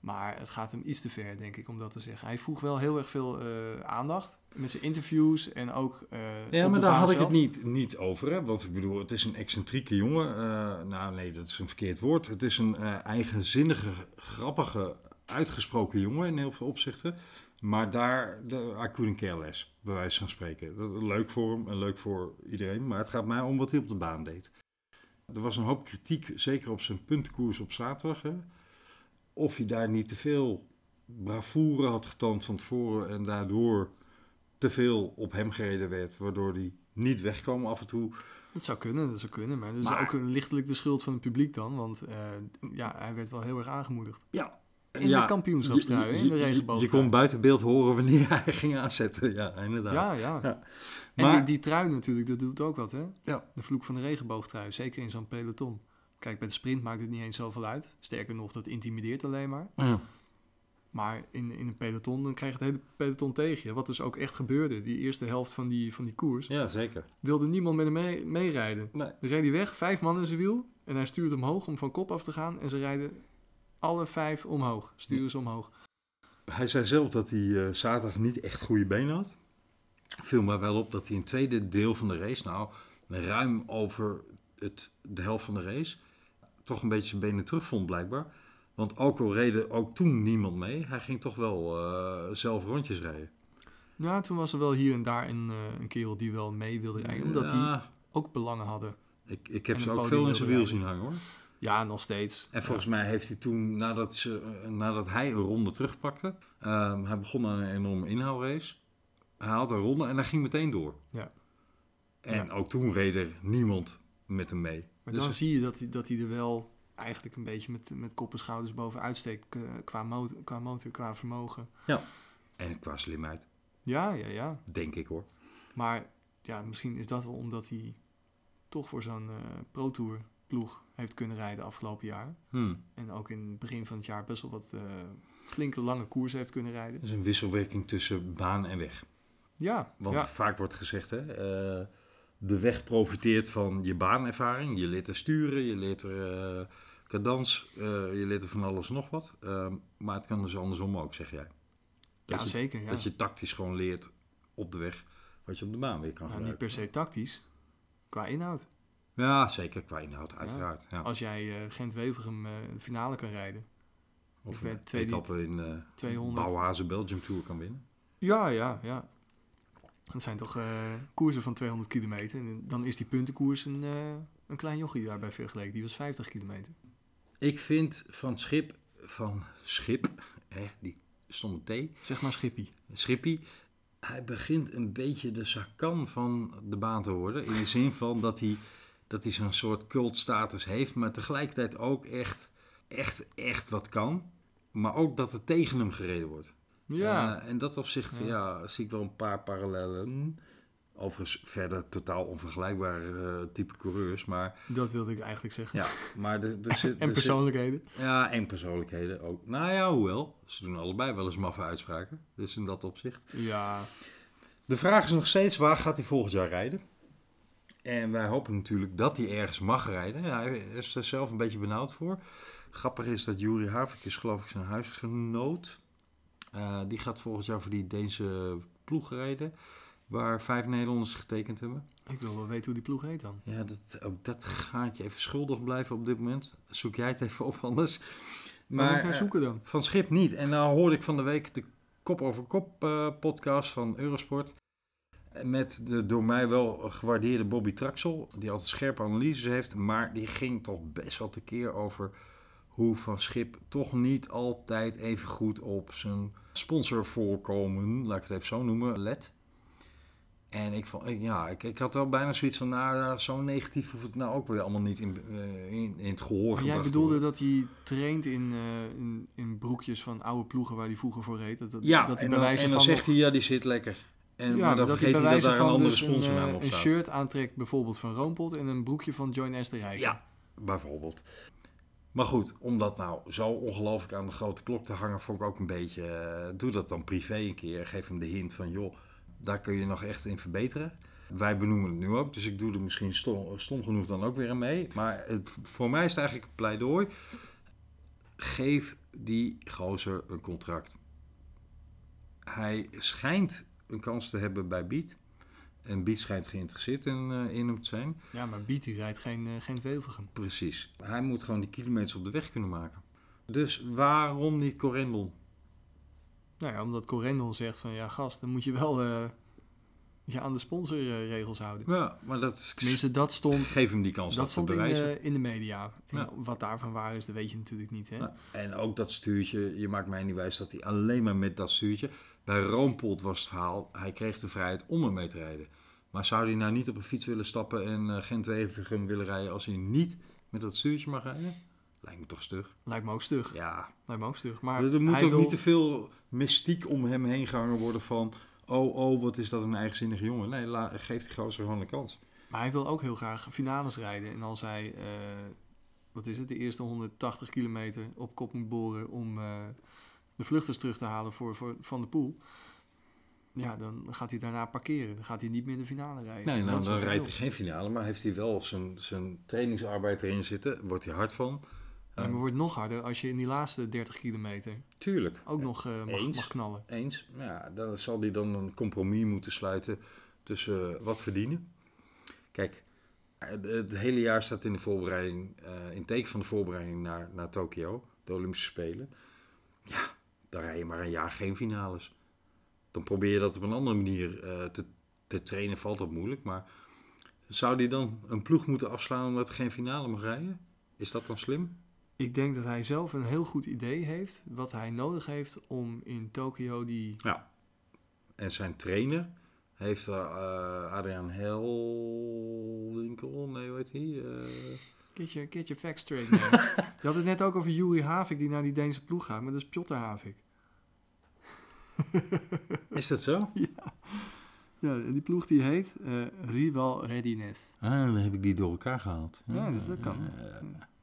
Maar het gaat hem iets te ver, denk ik, om dat te zeggen. Hij vroeg wel heel erg veel eh, aandacht met zijn interviews en ook. eh, Ja, maar daar had ik het niet, niet over. Hè? Want ik bedoel, het is een excentrieke jongen. Nou, nee, dat is een verkeerd woord. Het is een eigenzinnige, grappige, uitgesproken jongen in heel veel opzichten. Maar daar, de, I couldn't care less, bij wijze van spreken. Dat, leuk voor hem en leuk voor iedereen. Maar het gaat mij om wat hij op de baan deed. Er was een hoop kritiek, zeker op zijn puntenkoers op zaterdag. Hè? Of hij daar niet te veel bravoure had getoond van tevoren en daardoor te veel op hem gereden werd, waardoor hij niet wegkwam af en toe. Dat zou kunnen, dat zou kunnen. Maar dat is Maar- ook een lichtelijk de schuld van het publiek dan. Want eh, ja, hij werd wel heel erg aangemoedigd. Ja. In de kampioenschapstrui, in de Je, regenboogtrui. kon buiten beeld horen wanneer hij ging aanzetten. Ja, inderdaad. Ja, ja. Ja. En Maar- die, die trui natuurlijk, dat doet ook wat, hè? Ja. De vloek van de regenboogtrui, zeker in zo'n peloton. Kijk, bij de sprint maakt het niet eens zoveel uit. Sterker nog, dat intimideert alleen maar. Ja. Maar in, in een peloton, dan krijg je het hele peloton tegen je. Wat dus ook echt gebeurde. Die eerste helft van die, van die koers. Ja, zeker. Wilde niemand met hem mee, meerijden. Nee. Dan reed hij weg, vijf man in zijn wiel. En hij stuurt omhoog om van kop af te gaan. En ze rijden alle vijf omhoog. Sturen ze omhoog. Hij zei zelf dat hij eh, zaterdag niet echt goede benen had. Viel mij wel op dat hij in het tweede deel van de race, nou ruim over het, de helft van de race, toch een beetje zijn benen terug vond blijkbaar. Want ook al reden ook toen niemand mee, hij ging toch wel eh, zelf rondjes rijden. Ja, toen was er wel hier en daar een, eh, een kerel die wel mee wilde rijden. Omdat die Ja, ook belangen hadden. ik, ik heb ze ook veel in zijn wiel zien hangen hoor. Ja, nog steeds. En volgens mij heeft hij toen, nadat, ze, eh, nadat hij een ronde terugpakte, ehm, hij begon aan een enorme inhoudrace. Hij had een ronde en hij ging meteen door. Ja. En Ja. ook toen reed er niemand met hem mee. Maar Dus- dan zie je dat hij, dat hij er wel eigenlijk een beetje met, met kop en schouders bovenuit steekt. eh, Qua motor, qua motor, qua vermogen. En qua slimheid, Ja, ja, ja. denk ik hoor. Maar ja, misschien is dat wel omdat hij toch voor zo'n eh Pro Tour ploeg heeft kunnen rijden afgelopen jaar. Hmm. En ook in het begin van het jaar best wel wat eh, flinke lange koersen heeft kunnen rijden. Is een wisselwerking tussen baan en weg. Ja, Want ja. vaak wordt gezegd, hè, eh, de weg profiteert van je baanervaring. Je leert er sturen, je leert er eh cadans, je leert er van alles nog wat. Ehm, maar het kan dus andersom ook, zeg jij. Dat ja je, zeker. Ja. Dat je tactisch gewoon leert op de weg wat je op de baan weer kan Nou, niet gebruiken. per se tactisch, qua inhoud. Ja, zeker. Qua inhoud, uiteraard. Ja. Als jij eh, Gent-Wevelgem eh, een finale kan rijden. Of een twee etappe in eh 200. Bouwhazen Belgium Tour kan winnen. Ja, ja, ja. Dat zijn toch eh, koersen van 200 kilometer. En dan is die puntenkoers een, eh, een klein jochie daarbij vergeleken. Die was 50 kilometer. Ik vind van Schip, van Schip, hè, die stomme T, Zeg maar Schippie. Schippie, hij begint een beetje de Sakan van de baan te worden. In de zin van dat hij, dat hij zo'n soort cultstatus heeft, maar tegelijkertijd ook echt, echt, echt wat kan. Maar ook dat er tegen hem gereden wordt. Ja, Eh, en dat opzicht Ja. ja. zie ik wel een paar parallellen. Overigens verder totaal onvergelijkbare eh, type coureurs. Maar, dat wilde ik eigenlijk zeggen. ja, maar zit, En er persoonlijkheden. ja, en persoonlijkheden ook. Nou ja, hoewel. Ze doen allebei wel eens maffe uitspraken. Dus in dat opzicht. Ja, De vraag is nog steeds, waar gaat hij volgend jaar rijden? En wij hopen natuurlijk dat hij ergens mag rijden. Ja, hij is er zelf een beetje benauwd voor. Grappig is dat Juri Havik is geloof ik zijn huisgenoot. Eh, die gaat volgend jaar voor die Deense ploeg rijden. Waar vijf Nederlanders getekend hebben. ik wil wel weten hoe die ploeg heet dan. Ja, dat, ook dat gaat je even schuldig blijven op dit moment. Zoek jij het even op anders. Maar ik eh, naar zoeken dan? van Schip niet. En nou hoorde ik van de week de Kop over Kop eh, podcast van Eurosport. Met de door mij wel gewaardeerde Bobby Traxel. Die altijd scherpe analyses heeft. Maar die ging toch best wel tekeer over hoe Van Schip toch niet altijd even goed op zijn sponsorvoorkomen, laat ik het even zo noemen, let. En ik, vond, ja, ik, ik had wel bijna zoiets van, nou, zo negatief hoeft het nou ook weer allemaal niet in, eh, in, in het gehoor gebracht jij bedoelde dat hij traint in, eh, in, in broekjes van oude ploegen waar hij vroeger voor reed. Dat, dat, Ja, dat hij en dan, en dan zegt hij, ja, die zit lekker. En, ja, maar dan dat vergeet hij dat daar een andere dus sponsornaam een, op een staat. shirt aantrekt bijvoorbeeld van Roompot en een broekje van Join S. de Rijk. Ja, bijvoorbeeld. Maar goed, om dat nou zo ongelooflijk aan de grote klok te hangen, vond ik ook een beetje... eh, doe dat dan privé een keer. Geef hem de hint van, joh, daar kun je nog echt in verbeteren. Wij benoemen het nu ook, dus ik doe er misschien stom, stom genoeg dan ook weer aan mee. Maar het, voor mij is het eigenlijk een pleidooi. Geef die gozer een contract. Hij schijnt een kans te hebben bij Beat. En Beat schijnt geïnteresseerd in, eh, in hem te zijn. Ja, maar die rijdt geen, eh, geen Wevelgem. Precies. Hij moet gewoon die kilometers op de weg kunnen maken. Dus waarom niet Corendon? Nou ja, omdat Corendon zegt van ja gast, dan moet je wel eh, je aan de sponsorregels houden. Ja, maar dat... Tenminste, dat stond, Geef hem die kans dat dat stond in bewijzen. de, in de media. En Ja. wat daarvan waar is, dat weet je natuurlijk niet. Hè? Ja, en ook dat stuurtje, je maakt mij niet wijs dat hij alleen maar met dat stuurtje... Bij Roompot was het verhaal, hij kreeg de vrijheid om ermee te rijden. Maar zou hij nou niet op een fiets willen stappen en uh, Gent-Wevelgem willen rijden... als hij niet met dat stuurtje mag rijden? Lijkt me toch stug. Lijkt me ook stug. Ja, Lijkt me ook stug. Maar er, er moet ook wil- niet te veel mystiek om hem heen gehangen worden van... Oh, oh, wat is dat een eigenzinnige jongen. Nee, la, geef die gozer gewoon een kans. Maar hij wil ook heel graag finales rijden. En als hij, eh, wat is het, de eerste 180 kilometer op kop moet boren om eh, de vluchters terug te halen voor, voor, van de pool. Ja, dan gaat hij daarna parkeren. Dan gaat hij niet meer de finale rijden. Nee, En nou, dan rijdt hij geen finale, maar heeft hij wel zijn, zijn trainingsarbeid erin zitten. Wordt hij hard van. Ja, maar het wordt nog harder als je in die laatste 30 kilometer Tuurlijk. ook nog eh, mag, Eens. mag knallen. Eens. Ja, dan zal hij dan een compromis moeten sluiten tussen eh, wat verdienen. Kijk, het, het hele jaar staat in de voorbereiding, eh, in teken van de voorbereiding naar, naar Tokio, de Olympische Spelen. Ja, dan rij je maar een jaar geen finales. Dan probeer je dat op een andere manier eh, te, te trainen, valt dat moeilijk. Maar zou die dan een ploeg moeten afslaan omdat er geen finale mag rijden? Is dat dan slim? Ik denk dat hij zelf een heel goed idee heeft wat hij nodig heeft om in Tokio die... Ja. En zijn trainer heeft uh, Adriaan Helwinkel, nee, hoe heet hij? Uh, straight, man. Je had het net ook over Juri Havik die naar die Deense ploeg gaat, maar dat is Piotr Havik. is dat zo? Ja. Ja, die ploeg die heet eh, Rival Readiness. Ah, dan heb ik die door elkaar gehaald. Ja, dat, dat kan.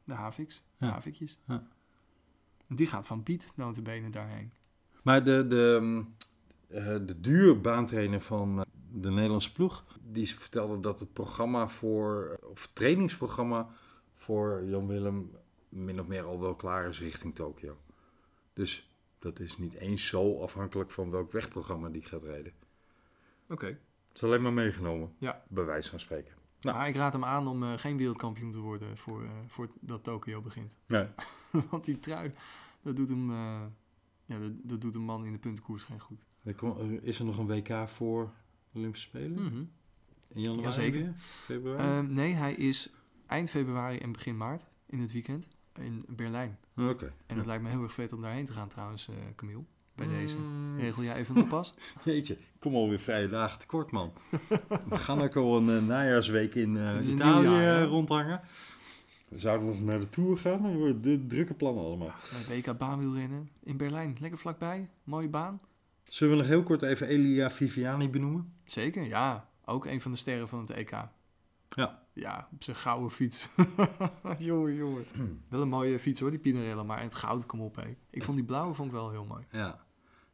De Haviks, Ja. Havikjes. Ja. En Die gaat van Piet notabene daarheen. Maar de, de, mm, eh, de duurbaantrainer van eh, de Nederlandse ploeg, die vertelde dat het programma voor, of trainingsprogramma voor Jan Willem min of meer al wel klaar is richting Tokio. Dus dat is niet eens zo afhankelijk van welk wegprogramma die gaat rijden. Oké. Het is alleen maar meegenomen, Ja. bij wijze van spreken. Nou. Maar ik raad hem aan om eh, geen wereldkampioen te worden voor, eh, voor dat Tokio begint. Nee. Want die trui, dat doet hem, eh, ja, dat, dat doet een man in de puntenkoers geen goed. Is er nog een WK voor Olympische Spelen? Mhm. In januari Jazeker. Februari? Ehm, nee, hij is eind februari en begin maart in het weekend in Berlijn. Oké. En het lijkt me heel erg vet om daarheen te gaan trouwens, eh Camille. Bij deze. Mm. Regel jij even een oppas? Jeetje, ik kom alweer vrije dagen tekort, man. We gaan ook al een eh, najaarsweek in eh, Italië eh, rondhangen. We zouden nog naar de Tour gaan. Dan worden de drukke plannen allemaal. Bij WK baanwielrennen in Berlijn. Lekker vlakbij. Mooie baan. Zullen we nog heel kort even Elia Viviani benoemen? Zeker, ja. Ook een van de sterren van het EK. Ja. Ja, op zijn gouden fiets. jongen, jongen. Wel een mooie fiets hoor, die Pinarello. Maar het goud, kom op hé. Ik vond die blauwe vond ik wel heel mooi. Ja.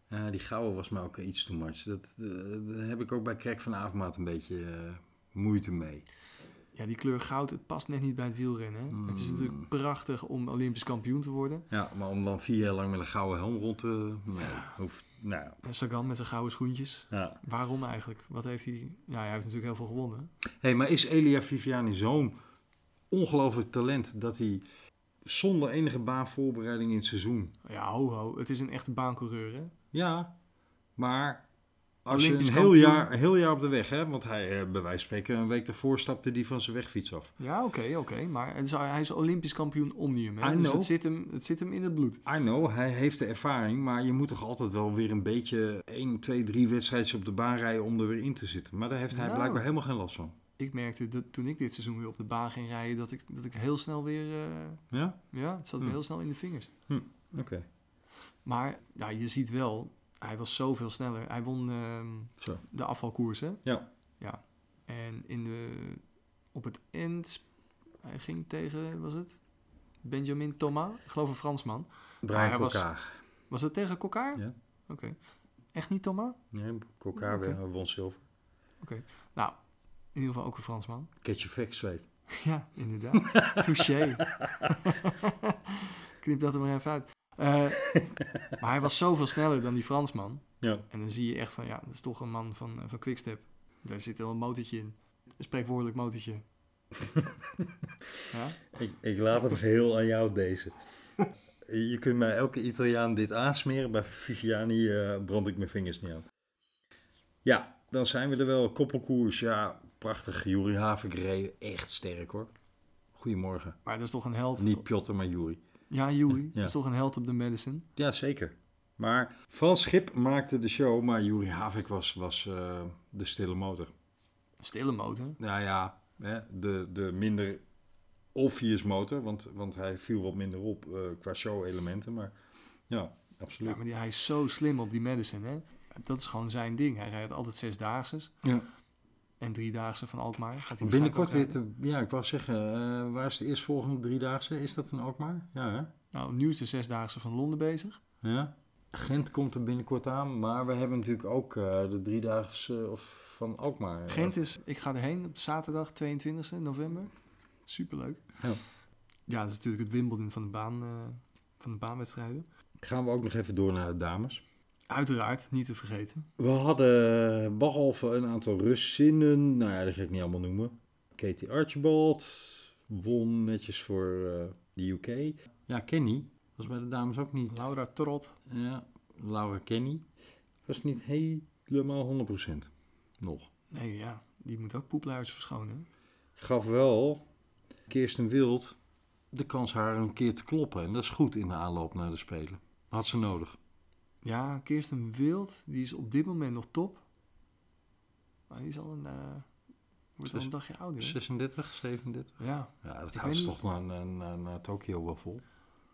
Ja, die gouden was me ook iets too much. Dat, eh, daar heb ik ook bij Krek van Avermaat een beetje eh, moeite mee. Ja, die kleur goud, het past net niet bij het wielrennen. hè. Het is natuurlijk prachtig om Olympisch kampioen te worden. Ja, maar om dan vier jaar lang met een gouden helm rond te... Nee, hoeft... Nou, En Sagan met zijn gouden schoentjes. ja. Waarom eigenlijk? Wat heeft hij... Ja, hij heeft natuurlijk heel veel gewonnen. hey, maar is Elia Viviani zo'n ongelooflijk talent dat hij zonder enige baanvoorbereiding in het seizoen... Ja, ho ho. Het is een echte baancoureur hè. Ja, maar als Olympisch je een heel kampioen. jaar, heel jaar op de weg hebt, want hij eh, bij wijze van spreken een week daarvoor stapte die van zijn wegfiets af. Ja, oké, oké. Maar is, hij is Olympisch kampioen omnium. Hè? I Dus know. het zit, hem, het zit hem in het bloed. I know, hij heeft de ervaring, maar je moet toch altijd wel weer een beetje 1, 2, 3 wedstrijdjes op de baan rijden om er weer in te zitten. Maar daar heeft hij Nou. blijkbaar helemaal geen last van. Ik merkte dat toen ik dit seizoen weer op de baan ging rijden, dat ik, dat ik heel snel weer... eh, Ja? ja, het zat weer Hm. heel snel in de vingers. Oké. Maar ja, je ziet wel, hij was zoveel sneller. Hij won ehm, de afvalkoers, hè? Ja. Ja. En in de, op het eind, hij ging tegen, was het? Benjamin Thomas, ik geloof een Fransman. Brian hij was-. Was het tegen Kokar? Ja. Oké. Echt niet Thomas? Nee, Oké. weer won zilver. Nou, in ieder geval ook een Fransman. Catch your facts straight. Ja, inderdaad. Touché. Knip dat er maar even uit. Eh, maar hij was zoveel sneller dan die Fransman. Ja. En dan zie je echt van, ja, dat is toch een man van, van Quickstep. Daar zit wel een motortje in. Een spreekwoordelijk motortje. ja? Ik, ik laat hem geheel aan jou deze. Je kunt mij elke Italiaan dit aansmeren. Bij Viviani eh, brand ik mijn vingers niet aan. Ja, dan zijn we er wel. Koppelkoers, ja, prachtig. Juri Havik reed echt sterk hoor. Goedemorgen. Maar dat is toch een held. Niet Piotr, maar Juri. Ja, Joey. Ja. Dat is toch een held op de medicine. Ja, zeker. Maar Frans Schip maakte de show, maar Juri Havik was, was eh, de stille motor. Stille motor. Nou ja, hè, de, de minder obvious motor, want, want hij viel wat minder op eh, qua show-elementen. Maar ja, Ja, absoluut. maar die, hij is zo slim op die medicine, hè. Dat is gewoon zijn ding. Hij rijdt altijd zesdaagse Ja. En driedaagse van Alkmaar. Gaat hij Binnenkort weer te... Ja, ik wou zeggen, eh, waar is de eerstvolgende driedaagse? Is dat een Alkmaar? Ja, hè? Nou, nu is de zesdaagse van Londen bezig. Ja. Gent komt er binnenkort aan, maar we hebben natuurlijk ook eh, de driedaagse of van Alkmaar. Gent is, ik ga erheen op zaterdag 22 november. Superleuk. Ja. Ja, dat is natuurlijk het Wimbledon van de, baan, eh, van de baanwedstrijden. Gaan we ook nog even door naar de dames. Uiteraard, niet te vergeten. We hadden behalve een aantal Russinnen, nou ja, dat ga ik niet allemaal noemen. Katie Archibald won netjes voor eh, de UK. Ja, Kenny was bij de dames ook niet. Laura Trot. Ja, Laura Kenny was niet helemaal 100% nog. Nee, ja, die moet ook poepluiers verschonen. Gaf wel Kirsten Wild de kans haar een keer te kloppen. En dat is goed in de aanloop naar de Spelen. Had ze nodig. Ja, Kirsten Wild, die is op dit moment nog top. Maar die is al een, eh, wordt al een dagje ouder. hè? 36, 37. Ja, Ja, dat Ik houdt ze toch naar, naar, naar, naar Tokio wel vol.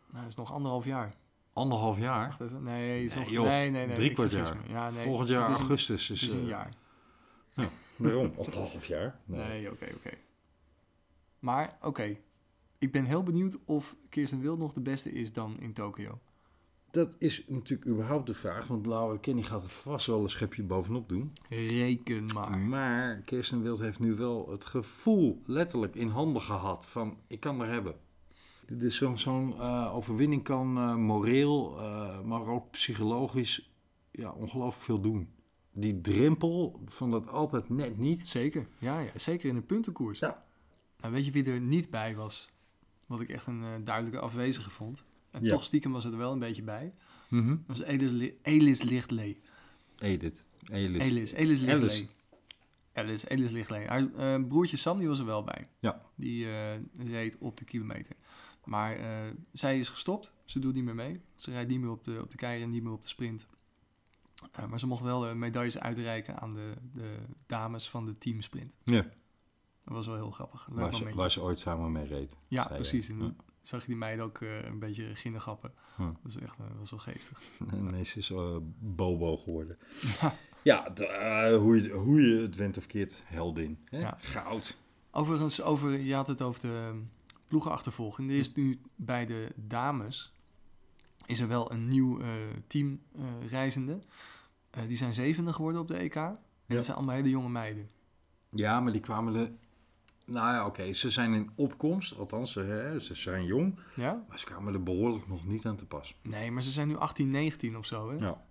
nou, dat is nog anderhalf jaar. Anderhalf jaar. Wacht even. Nee, is Nee, nog, joh, nee, nee, nee. drie kwart jaar. Ja, nee, Volgend jaar het is een- augustus is... is een eh, jaar. Waarom? Anderhalf jaar? Nee, oké, oké. Maar, oké. Ik ben heel benieuwd of Kirsten Wild nog de beste is dan in Tokio. Dat is natuurlijk überhaupt de vraag, want Laura Kenny gaat er vast wel een schepje bovenop doen. Reken maar. Maar Kirsten Wild heeft nu wel het gevoel letterlijk in handen gehad van ik kan er hebben. Dus zo'n zo'n, eh, overwinning kan eh, moreel, eh, maar ook psychologisch ja, ongelooflijk veel doen. Die drempel van dat altijd net niet. Zeker, ja, ja, zeker in de puntenkoers. Ja. Nou, weet je wie er niet bij was? Wat ik echt een duidelijke afwezige vond. En Ja. toch stiekem was het er wel een beetje bij. Dat was Elis, Li- Elis Lichtlee. Edith. Elis. Elis, Elis. Lichtlee. Elis, Elis Lichtlee. Haar eh, broertje Sam die was er wel bij. Ja. Die eh, reed op de kilometer. Maar eh, zij is gestopt. Ze doet niet meer mee. Ze rijdt niet meer op de, op de keieren, niet meer op de sprint. Maar ze mocht wel medailles uitreiken aan de, de dames van de teamsprint. Ja, Dat was wel heel grappig. Leuk waar ze, momentje. waar ze ooit samen mee reed. Ja, precies. En zag je die meiden ook eh, een beetje ginnegappen. Hm. Dat was echt dat was wel geestig. Nee, ze is eh, Bobo geworden. Ja. Hoe, je, hoe je het went of keert, heldin. Hè? Ja. Goud. Overigens, over, je had het over de ploegenachtervolging. Er is nu bij de dames is er wel een nieuw team reizende. Die zijn zevende geworden op de EK. En dat zijn allemaal hele jonge meiden. Ja, maar die kwamen er... Nou ja, oké, ze zijn in opkomst. Althans, hè, ze zijn jong. Ja? Maar ze kwamen er behoorlijk nog niet aan te pas. Nee, maar ze zijn nu 18, 19 of zo. Hè? Ja.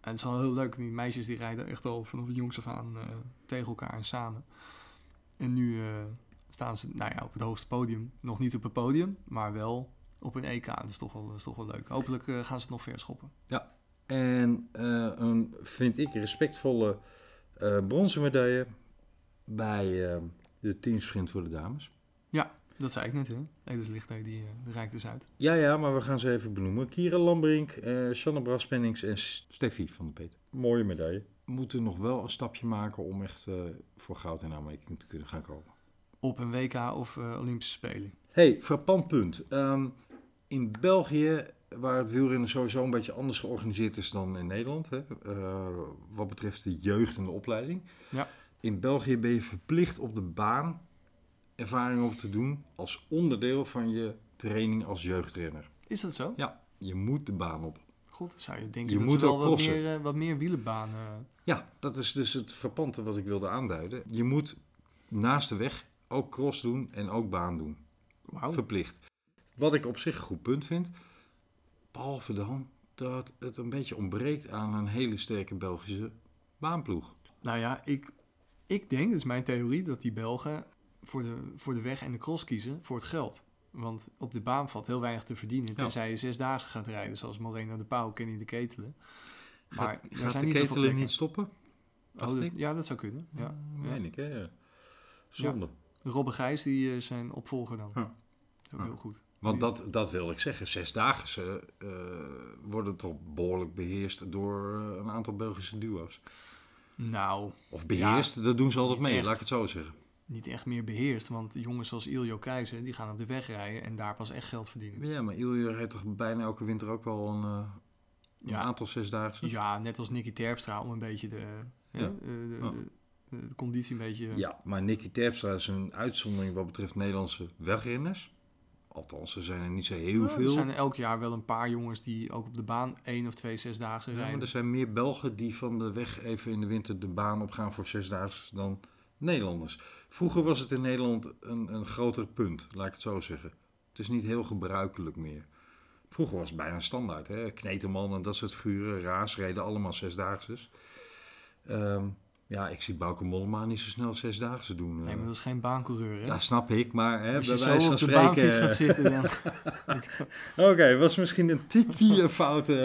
En het is wel heel leuk. Die meisjes die rijden echt al vanaf de jongs af aan eh, tegen elkaar en samen. En nu eh, staan ze nou ja, op het hoogste podium. Nog niet op het podium, maar wel op een EK. Dat is toch wel, is toch wel leuk. Hopelijk eh, gaan ze het nog verschoppen. En eh, een, vind ik, respectvolle bronzen medaille bij de teamsprint voor de dames. Ja, dat zei ik net. Hè? Elis Lichtheid, die, eh, die reikt dus uit. Ja, ja, maar we gaan ze even benoemen. Kira Lambrink, eh Shanna Braspennings en Steffi van de Peet. Mooie medaille. We moeten nog wel een stapje maken om echt eh, voor goud in aanmerking te kunnen gaan komen. Op een WK of eh, Olympische Spelen. hey, frappant punt. Ehm, in België, waar het wielrennen sowieso een beetje anders georganiseerd is dan in Nederland, hè, eh, wat betreft de jeugd en de opleiding. Ja. In België ben je verplicht op de baan ervaring op te doen als onderdeel van je training als jeugdrenner. Is dat zo? Ja, je moet de baan op. God, zou je denken Je dat moet ze wel ook wat meer, eh, wat meer wielenbanen... Ja, dat is dus het frappante wat ik wilde aanduiden. Je moet naast de weg ook cross doen en ook baan doen. Wauw. Verplicht. Wat ik op zich een goed punt vind. Behalve dan dat het een beetje ontbreekt aan een hele sterke Belgische baanploeg. Nou ja, ik, ik denk, dat is mijn theorie, dat die Belgen voor de, voor de weg en de cross kiezen voor het geld. Want op de baan valt heel weinig te verdienen. Tenzij je zesdaagse gaat rijden, zoals Moreno de Pauw, Kenny de Ketelen. Maar Gaat, gaat zijn de niet ketelen niet stoppen? Oh, dat- ja, dat zou kunnen. Ja. ja. Meen ik, hè? Ja. Zonde. Robbe Gijs, die is zijn opvolger dan. Ja. Dat Ja. heel goed. Want dat, dat wil ik zeggen. Zesdaagse eh worden toch behoorlijk beheerst door eh, een aantal Belgische duo's. Nou, Of beheerst, dat doen ze altijd mee, echt. laat ik het zo zeggen. niet echt meer beheerst. Want jongens zoals Iljo Keizer, die gaan op de weg rijden en daar pas echt geld verdienen. Ja, maar Ilja heeft toch bijna elke winter ook wel een, eh, een Ja. aantal zesdaagse? Ja, net als Nicky Terpstra, om een beetje de, hè, Ja. de, Ja. de, de- de conditie een beetje... Ja, maar Nicky Terpstra is een uitzondering wat betreft Nederlandse wegrenners. Althans, er zijn er niet zo heel Ja, veel. Er zijn elk jaar wel een paar jongens die ook op de baan één of twee zesdaagse Ja, maar rijden. er zijn meer Belgen die van de weg even in de winter de baan opgaan voor zesdaags dan Nederlanders. Vroeger was het in Nederland een, een groter punt, laat ik het zo zeggen. Het is niet heel gebruikelijk meer. Vroeger was het bijna standaard. Hè? Kneteman en dat soort figuren, Raas reden allemaal zesdaagses. Ehm, ja, ik zie Bauke Mollema niet zo snel zesdaagse doen. Nee, eh. maar dat is geen baancoureur, hè? Dat snap ik, maar hè, Als bij je zo van op de gaat zitten, dan... Oké, was misschien een tikkie een foute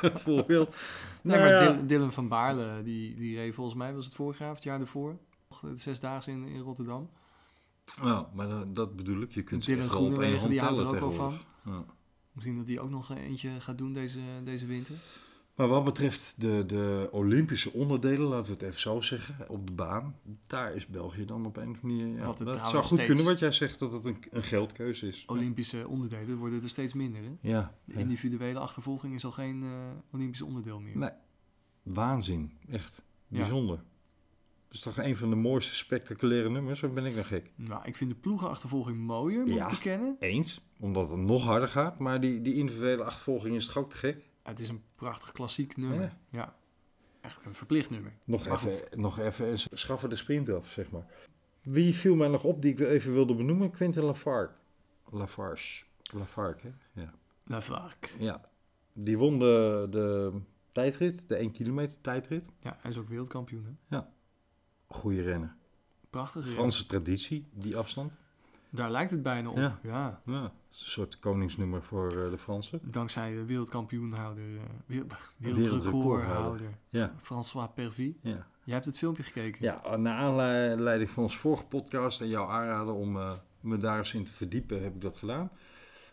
eh, voorbeeld. Nee, Nou maar ja. Dylan van Baarle, die, die reed volgens mij, was het vorig jaar of het jaar ervoor? De zesdaagse in, in Rotterdam. Nou, maar dat, dat bedoel ik. Je kunt ze Dylan echt wel op één hand tellen er ook wel tegenwoordig. Ja. Misschien dat die ook nog eentje gaat doen deze, deze winter. Maar wat betreft de, de Olympische onderdelen, laten we het even zo zeggen, op de baan, daar is België dan op een of andere manier. Ja, dat zou goed kunnen wat jij zegt, dat het een, een geldkeuze is. Olympische onderdelen worden er steeds minder, hè? Ja, De individuele achtervolging is al geen eh, Olympisch onderdeel meer. Nee. waanzin. Echt Ja. bijzonder. is toch een van de mooiste spectaculaire nummers, of ben ik nog gek? Nou, ik vind de ploegenachtervolging mooier, moet Ja. ik bekennen. Eens, omdat het nog harder gaat, maar die, die individuele achtervolging is toch ook te gek? Het is een prachtig klassiek nummer. Ja. Ja. Echt een verplicht nummer. Nog Maar even, nog even schaffen de sprint af, zeg maar. Wie viel mij nog op die ik even wilde benoemen? Quentin Lafargue. Lafarge. Lafargue, hè? Ja. Ja. Die won de, de tijdrit, de 1 kilometer tijdrit. Ja, hij is ook wereldkampioen. Hè? Goeie rennen. Prachtig. ja. Franse traditie, die afstand. Daar lijkt het bijna op. Ja. Ja. Ja, het is een soort koningsnummer voor eh, de Fransen. Dankzij de wereldkampioenhouder, eh, wereld- Wereldrecordhouder. Ja, François Pervy. ja. Jij hebt het filmpje gekeken. Ja, naar aanleiding van ons vorige podcast en jouw aanraden om eh, me daar eens in te verdiepen, heb ik dat gedaan.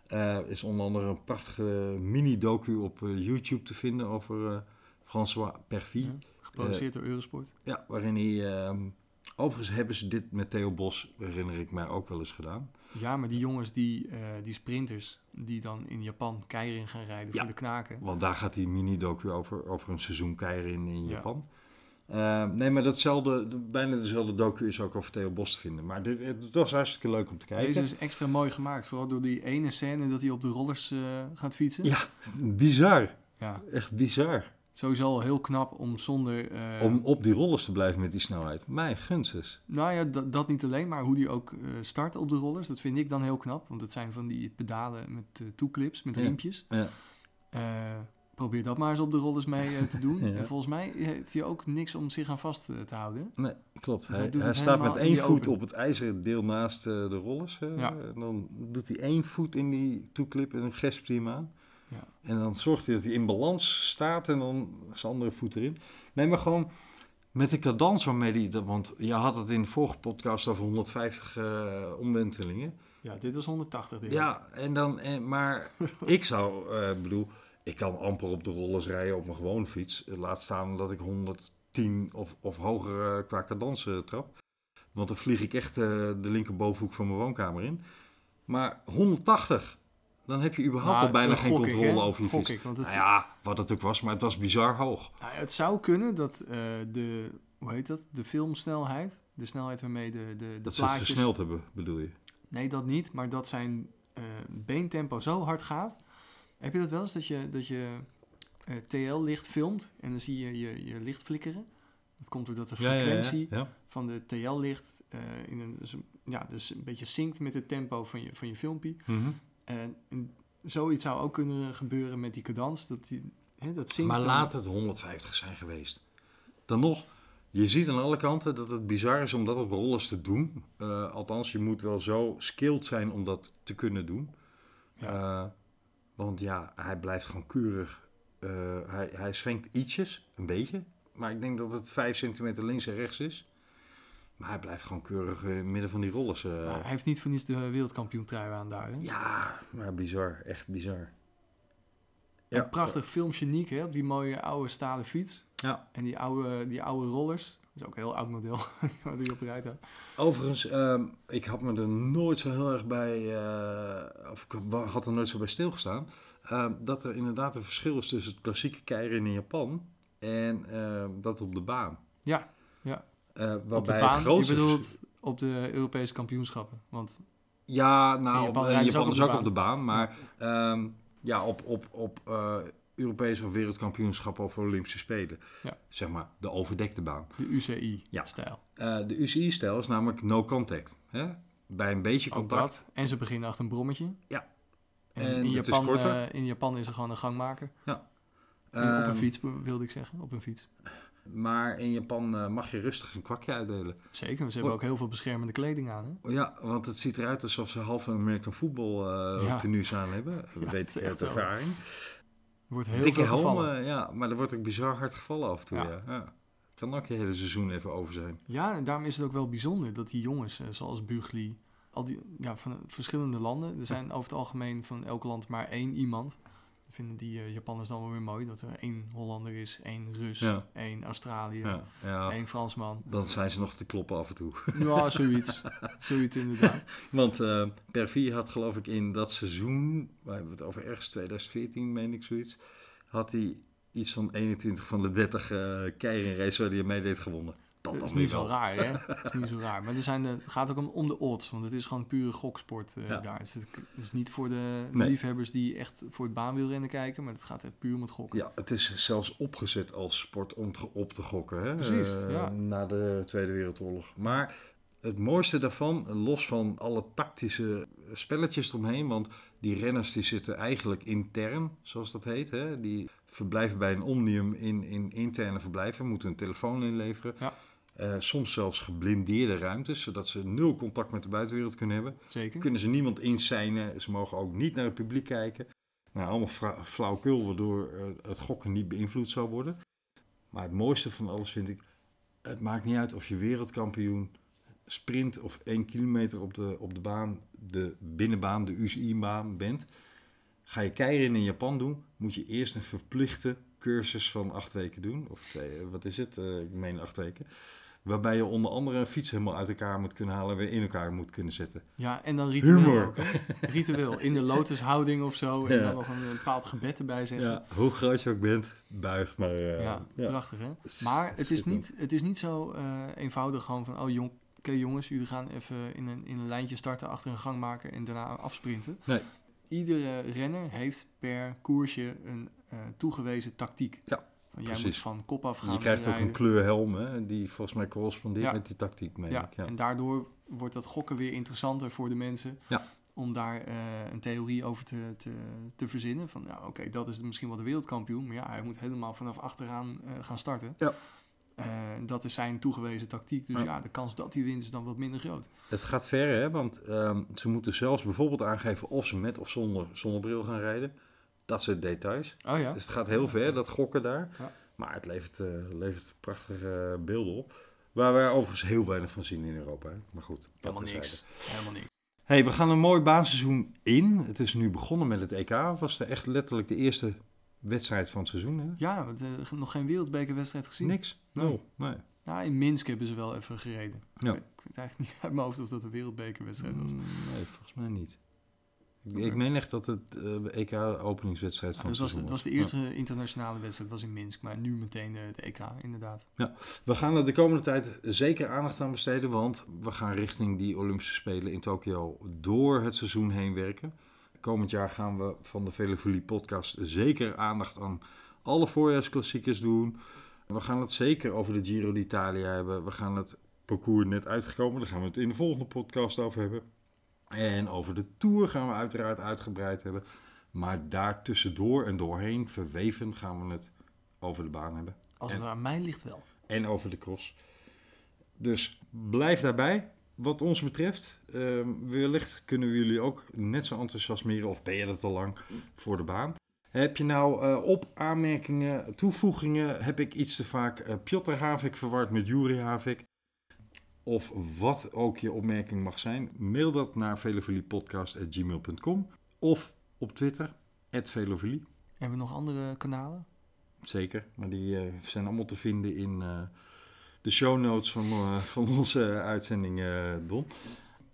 Er is onder andere een prachtige mini-docu op YouTube te vinden over François Perfy. Ja, Geproduceerd door Eurosport. Ja, waarin hij... overigens hebben ze dit met Theo Bos, herinner ik mij, ook wel eens gedaan. Ja, maar die jongens, die, eh, die sprinters, die dan in Japan keirin gaan rijden Ja. voor de knaken. Want daar gaat die mini-docu over, over een seizoen keirin in Ja. Japan. Eh, nee, maar datzelfde, de- bijna dezelfde docu is ook over Theo Bos te vinden. Maar dit, het was hartstikke leuk om te kijken. Deze is extra mooi gemaakt, vooral door die ene scène dat hij op de rollers eh, gaat fietsen. Ja, bizar. Ja, Echt bizar. Sowieso al heel knap om zonder... eh, Om op die rollers te blijven met die snelheid. Mijn gunstes. Nou ja, dat, niet alleen, maar hoe die ook eh, start op de rollers, dat vind ik dan heel knap. Want het zijn van die pedalen met eh, toeclips, met Ja. riempjes. Ja. Probeer dat maar eens op de rollers mee te doen. Ja. En volgens mij heeft hij ook niks om zich aan vast te houden. Nee, klopt. Dus hij Hij, staat met één voet open. op het ijzeren deel naast de rollers. En dan doet hij één voet in die toeklip en dan gespt hij hem aan. Ja. En dan zorgt hij dat hij in balans staat en dan zijn andere voet erin. Nee, maar gewoon met de cadans waarmee hij... dat- Want je had het in de vorige podcast over 150 eh, omwentelingen. Ja, dit was 180. denk ik. Ja, en dan, en, maar ik zou, eh bedoel, ik kan amper op de rollers rijden op mijn gewone fiets. Laat staan dat ik 110 of, of hoger eh, qua cadans eh, trap. Want dan vlieg ik echt eh, de linkerbovenhoek van mijn woonkamer in. Maar 180, dan heb je überhaupt Nou, al bijna geen ik, controle over Gok fiets. ik, want het- Nou ja, wat het ook was, maar het was bizar hoog. Nou, het zou kunnen dat eh, de, hoe heet dat, de filmsnelheid, de snelheid waarmee de, de, de Dat ze het plaatjes... versneld hebben, bedoel je? Nee, dat niet, maar dat zijn eh, beentempo zo hard gaat. Heb je dat wel eens, dat je, dat je eh, TL-licht filmt en dan zie je, je je licht flikkeren? Dat komt doordat de frequentie Ja, ja, van de TL-licht in een, ja, dus een beetje zinkt met het tempo van je, van je filmpje. Mhm. En, en zoiets zou ook kunnen gebeuren met die cadans, dat, die, hè, dat Maar dan. laat het 150 zijn geweest. Dan nog, je ziet aan alle kanten dat het bizar is om dat op rollers te doen. Eh, althans, je moet wel zo skilled zijn om dat te kunnen doen. Eh, want ja, hij blijft gewoon keurig. eh, hij, hij ietsjes, een beetje. Maar ik denk dat het 5 centimeter links en rechts is. Maar hij blijft gewoon keurig eh, in midden van die rollers. eh. Hij heeft niet voor niets de wereldkampioen trui aan daar. Hè? ja, maar bizar. Echt bizar. En prachtig filmgeniek hè, op die mooie oude stalen fiets. Ja. En die oude, die oude rollers. Dat is ook een heel oud model waar die op rijdt. Overigens, ehm, ik had me er nooit zo heel erg bij, eh, of ik had er nooit zo bij stilgestaan, ehm, dat er inderdaad een verschil is tussen het klassieke keirin in Japan en ehm, dat op de baan. Ja, ja. Eh, waarbij het baan, je grootste bedoelt op de Europese kampioenschappen. Want Ja, nou, In op- Japan Japan ook is op ook de op de baan, maar ehm, ja, op, op, op eh, Europese of wereldkampioenschappen of Olympische Spelen. Ja. Zeg maar, de overdekte baan. de Ja. UCI-stijl. Eh, de UCI-stijl is namelijk no contact. Hè? Bij een beetje contact. dat. En ze beginnen achter een brommetje. Ja. En, En in, het Japan, eh, in Japan is er gewoon een gangmaker. En op Ehm, een fiets wilde ik zeggen. Op een fiets. Maar in Japan eh, mag je rustig een kwakje uitdelen. Zeker. Ze hebben ook heel veel beschermende kleding aan. Hè? Ja, want het ziet eruit alsof ze half een American voetbal eh Ja. tenues aan hebben. Dat Ja, echt uit ervaring. Er wordt heel Dikke helmen, ja. Maar er wordt ook bizar hard gevallen af en toe, Ja. ja. ja. Kan ook je hele seizoen even over zijn. Ja, en daarom is het ook wel bijzonder dat die jongens, eh, zoals Bugli, al die ja, van verschillende landen, er zijn over het algemeen van elk land maar één iemand. Vinden die eh, Japanners dan wel weer mooi, dat er één Hollander is, één Rus, Ja. één Australië, Ja, ja. één Fransman. Dan zijn ze nog te kloppen af en toe. Ja, zoiets. zoiets inderdaad. Want eh Per had geloof ik in dat seizoen, waar hebben we het over ergens 2014, meen ik zoiets, had hij iets van 21 van de 30 eh keirin waar hij mee deed gewonnen. Dat is niet zo raar, hè? Dat is niet zo raar. Maar er zijn, eh, het gaat ook om, om de odds, want het is gewoon pure goksport eh, Ja. daar. Dus het is niet voor de Nee. liefhebbers die echt voor het baanwielrennen kijken, maar het gaat echt puur om het gokken. Ja, het is zelfs opgezet als sport om te- op te gokken. Hè? Precies, Eh, ja. Na de Tweede Wereldoorlog. Maar het mooiste daarvan, los van alle tactische spelletjes eromheen... want die renners die zitten eigenlijk intern, zoals dat heet. Hè? Die verblijven bij een omnium in, in interne verblijven, moeten een telefoon inleveren. Ja. Eh, soms zelfs geblindeerde ruimtes, zodat ze nul contact met de buitenwereld kunnen hebben. Zeker. Kunnen ze niemand insijnen. Ze mogen ook niet naar het publiek kijken. Nou, allemaal flauwkul, waardoor eh, het gokken niet beïnvloed zou worden. Maar het mooiste van alles vind ik... Het maakt niet uit of je wereldkampioen sprint of één kilometer op de, op de baan, de binnenbaan, de UCI-baan bent. Ga je keirin in Japan doen, moet je eerst een verplichte cursus van acht weken doen. Of twee, eh, wat is het? Ik meen acht weken. Waarbij je onder andere een fiets helemaal uit elkaar moet kunnen halen en weer in elkaar moet kunnen zetten. Ja, en dan ritueel Humor. ook, hè? Ritueel. In de lotushouding of zo. En Ja. dan nog een, een bepaald gebed erbij zeggen. Ja, hoe groot je ook bent, buig maar. eh, Ja, ja. prachtig hè. Maar het is niet, het is niet zo eh, eenvoudig gewoon van, oh jong, oké jongens, jullie gaan even in een, in een lijntje starten, achter een gangmaker en daarna afsprinten. Nee. Iedere renner heeft per koersje een eh, toegewezen tactiek. Ja, jij precies. moet van kop af gaan Je krijgt ook een kleurhelm, hè, die volgens mij correspondeert Ja. met die tactiek, meen Ja, ik. Ja. en daardoor wordt dat gokken weer interessanter voor de mensen. Ja. Om daar eh, een theorie over te, te, te verzinnen. Van ja, oké, dat is misschien wel de wereldkampioen. Maar ja, hij moet helemaal vanaf achteraan eh, gaan starten. Ja. Eh, dat is zijn toegewezen tactiek. Dus Ja. ja. de kans dat hij wint is dan wat minder groot. Het gaat ver, hè, want ehm, ze moeten zelfs bijvoorbeeld aangeven of ze met of zonder zonnebril gaan rijden. Dat soort details. Oh ja? Dus het gaat heel ver, dat gokken daar. Ja. Maar het levert, eh, levert prachtige beelden op. Waar wij overigens heel weinig van zien in Europa. Hè. Maar goed, dat Helemaal niks. Helemaal niks. Hey, we gaan een mooi baanseizoen in. Het is nu begonnen met het EK. Was de echt letterlijk de eerste wedstrijd van het seizoen. Hè? Ja, want, eh, nog geen wereldbekerwedstrijd gezien. Niks. Nee. Nul. Nee. Ja, in Minsk hebben ze wel even gereden. Ja. Ik weet eigenlijk niet uit mijn hoofd of dat een wereldbekerwedstrijd was. Mm, Nee, volgens mij niet. Ik, ik meen echt dat het eh, EK-openingswedstrijd Ja, van dus het was, het was de Ja. eerste internationale wedstrijd was in Minsk, maar nu meteen de, de EK, inderdaad. We gaan er de komende tijd zeker aandacht aan besteden, want we gaan richting die Olympische Spelen in Tokio door het seizoen heen werken. Komend jaar gaan we van de Velofilie podcast zeker aandacht aan alle voorjaarsklassiekers doen. We gaan het zeker over de Giro d'Italia hebben. We gaan het parcours net uitgekomen, daar gaan we het in de volgende podcast over hebben. En over de Tour gaan we uiteraard uitgebreid hebben. Maar daar tussendoor en doorheen verweven gaan we het over de baan hebben Als En- het aan mij ligt wel. en over de cross. Dus blijf daarbij. Wat ons betreft, ehm, wellicht kunnen we jullie ook net zo enthousiasmeren, of ben je dat al lang, voor de baan. Heb je nou eh, op aanmerkingen, toevoegingen, heb ik iets te vaak eh Piotr Havik verward met Juri Havik? Of wat ook je opmerking mag zijn, mail dat naar velofiliepodcast.gmail.com of op Twitter, @velofilie. Hebben we nog andere kanalen? Zeker, maar die eh, zijn allemaal te vinden in eh, de show notes van, eh, van onze uitzending, Don.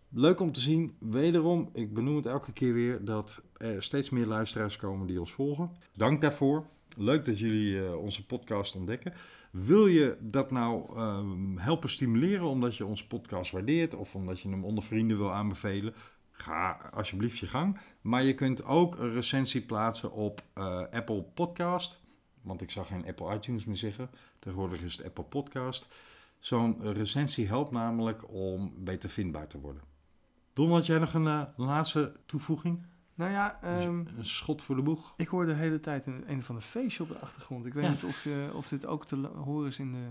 Leuk om te zien, wederom, ik benoem het elke keer weer, dat er steeds meer luisteraars komen die ons volgen. Dank daarvoor. Leuk dat jullie eh, onze podcast ontdekken. Wil je dat nou ehm, helpen stimuleren omdat je onze podcast waardeert of omdat je hem onder vrienden wil aanbevelen? Ga alsjeblieft je gang. Maar je kunt ook een recensie plaatsen op eh, Apple Podcast. Want ik zag geen Apple iTunes meer zeggen. Tegenwoordig is het Apple Podcast. Zo'n recensie helpt namelijk om beter vindbaar te worden. Don, had jij nog een eh, laatste toevoeging? Nou ja, ehm, Een schot voor de boeg? ik hoor de hele tijd een, een van de feestje op de achtergrond. Ik weet Ja. niet of, je, of dit ook te horen is in de,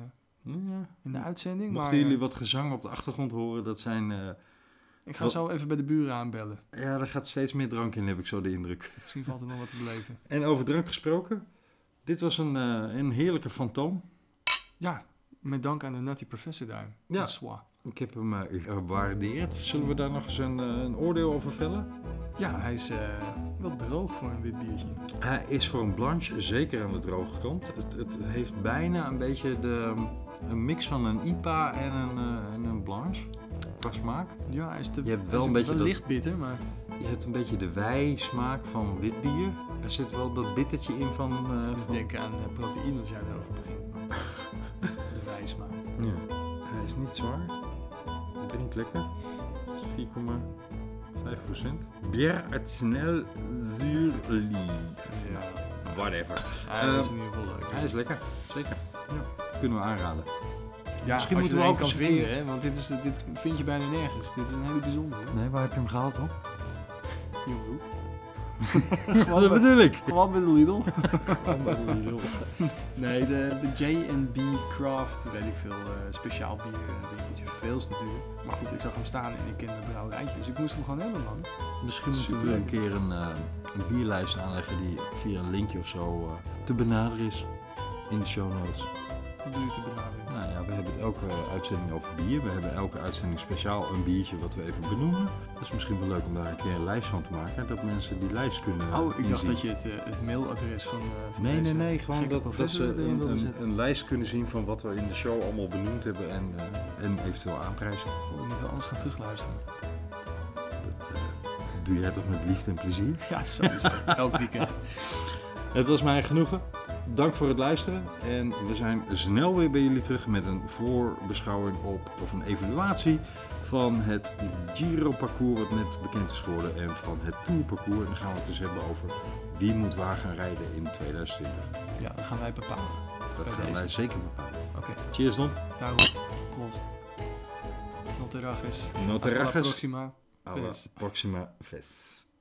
Ja. in de uitzending. Mochten maar, jullie eh, wat gezang op de achtergrond horen, dat zijn... eh, ik ga wat- zo even bij de buren aanbellen. ja, er gaat steeds meer drank in, heb ik zo de indruk. Misschien valt er nog wat te beleven. En over drank gesproken, dit was een, eh, een heerlijke fantoom. Ja, met dank aan de Nutty Professor daar. Ja. Ik heb hem eh, gewaardeerd. Zullen we daar nog eens een, eh, een oordeel over vellen? Ja, hij is eh, wel droog voor een wit biertje. Hij is voor een blanche zeker aan de droge kant. Het, het heeft bijna een beetje de, een mix van een IPA en een, en een blanche qua smaak. Ja, hij is te, Je hebt hij wel een beetje dat- licht bitter, maar Je hebt een beetje de wij-smaak van wit bier. Er zit wel dat bittertje in van... eh, ik van denk aan proteïne als jij daarover begint. de wijsmaak. ja. is niet zwaar. Drink lekker. Dat is 4,5 procent. Bière artisanale Zurli. Ja. Whatever. Hij Eh, is in ieder geval leuk. Hij is lekker. Zeker. Ja. Kunnen we aanraden. Ja, misschien moeten we ook eens vinden, hè? Want dit, is, dit vind je bijna nergens. Dit is een hele bijzondere. Nee, waar heb je hem gehaald hoor? Dat bedoel ik. Gewoon bij de Lidl. Nee, de, de J&B Craft, weet ik veel, eh, speciaal bier, uh, winkeltje, veel te duur. Maar goed, ik zag hem staan en ik ken de brouwerijtje, dus ik moest hem gewoon hebben, man. Misschien moeten we Superleuk. een keer een, eh, een bierlijst aanleggen die via een linkje of zo eh, te benaderen is. In de show notes. Hoe doe je te benaderen? Nou ja, we hebben het elke uitzending over bier. We hebben elke uitzending speciaal een biertje wat we even benoemen. Dat is misschien wel leuk om daar een keer een lijst van te maken. Dat mensen die lijst kunnen Oh, ik dacht dat je het, eh, het mailadres van, eh, van Nee, nee, nee. Gewoon dat, dat ze een, een, lijst kunnen zien van wat we in de show allemaal benoemd hebben en, eh, en eventueel aanprijzen. Goh, dan moeten we anders gaan terugluisteren. Dat eh, doe jij toch met liefde en plezier? Ja, sowieso. Elk weekend. Het was mij genoegen. Dank voor het luisteren. En we zijn snel weer bij jullie terug met een voorbeschouwing op of een evaluatie van het Giro-parcours wat net bekend is geworden en van het Tour-parcours. En dan gaan we het dus hebben over wie moet waar gaan rijden in 2020. Ja, dat gaan wij bepalen. Dat gaan deze. wij zeker bepalen. Oké, Cheers Don. daarom. La próxima. Alla Vis. Proxima Ves.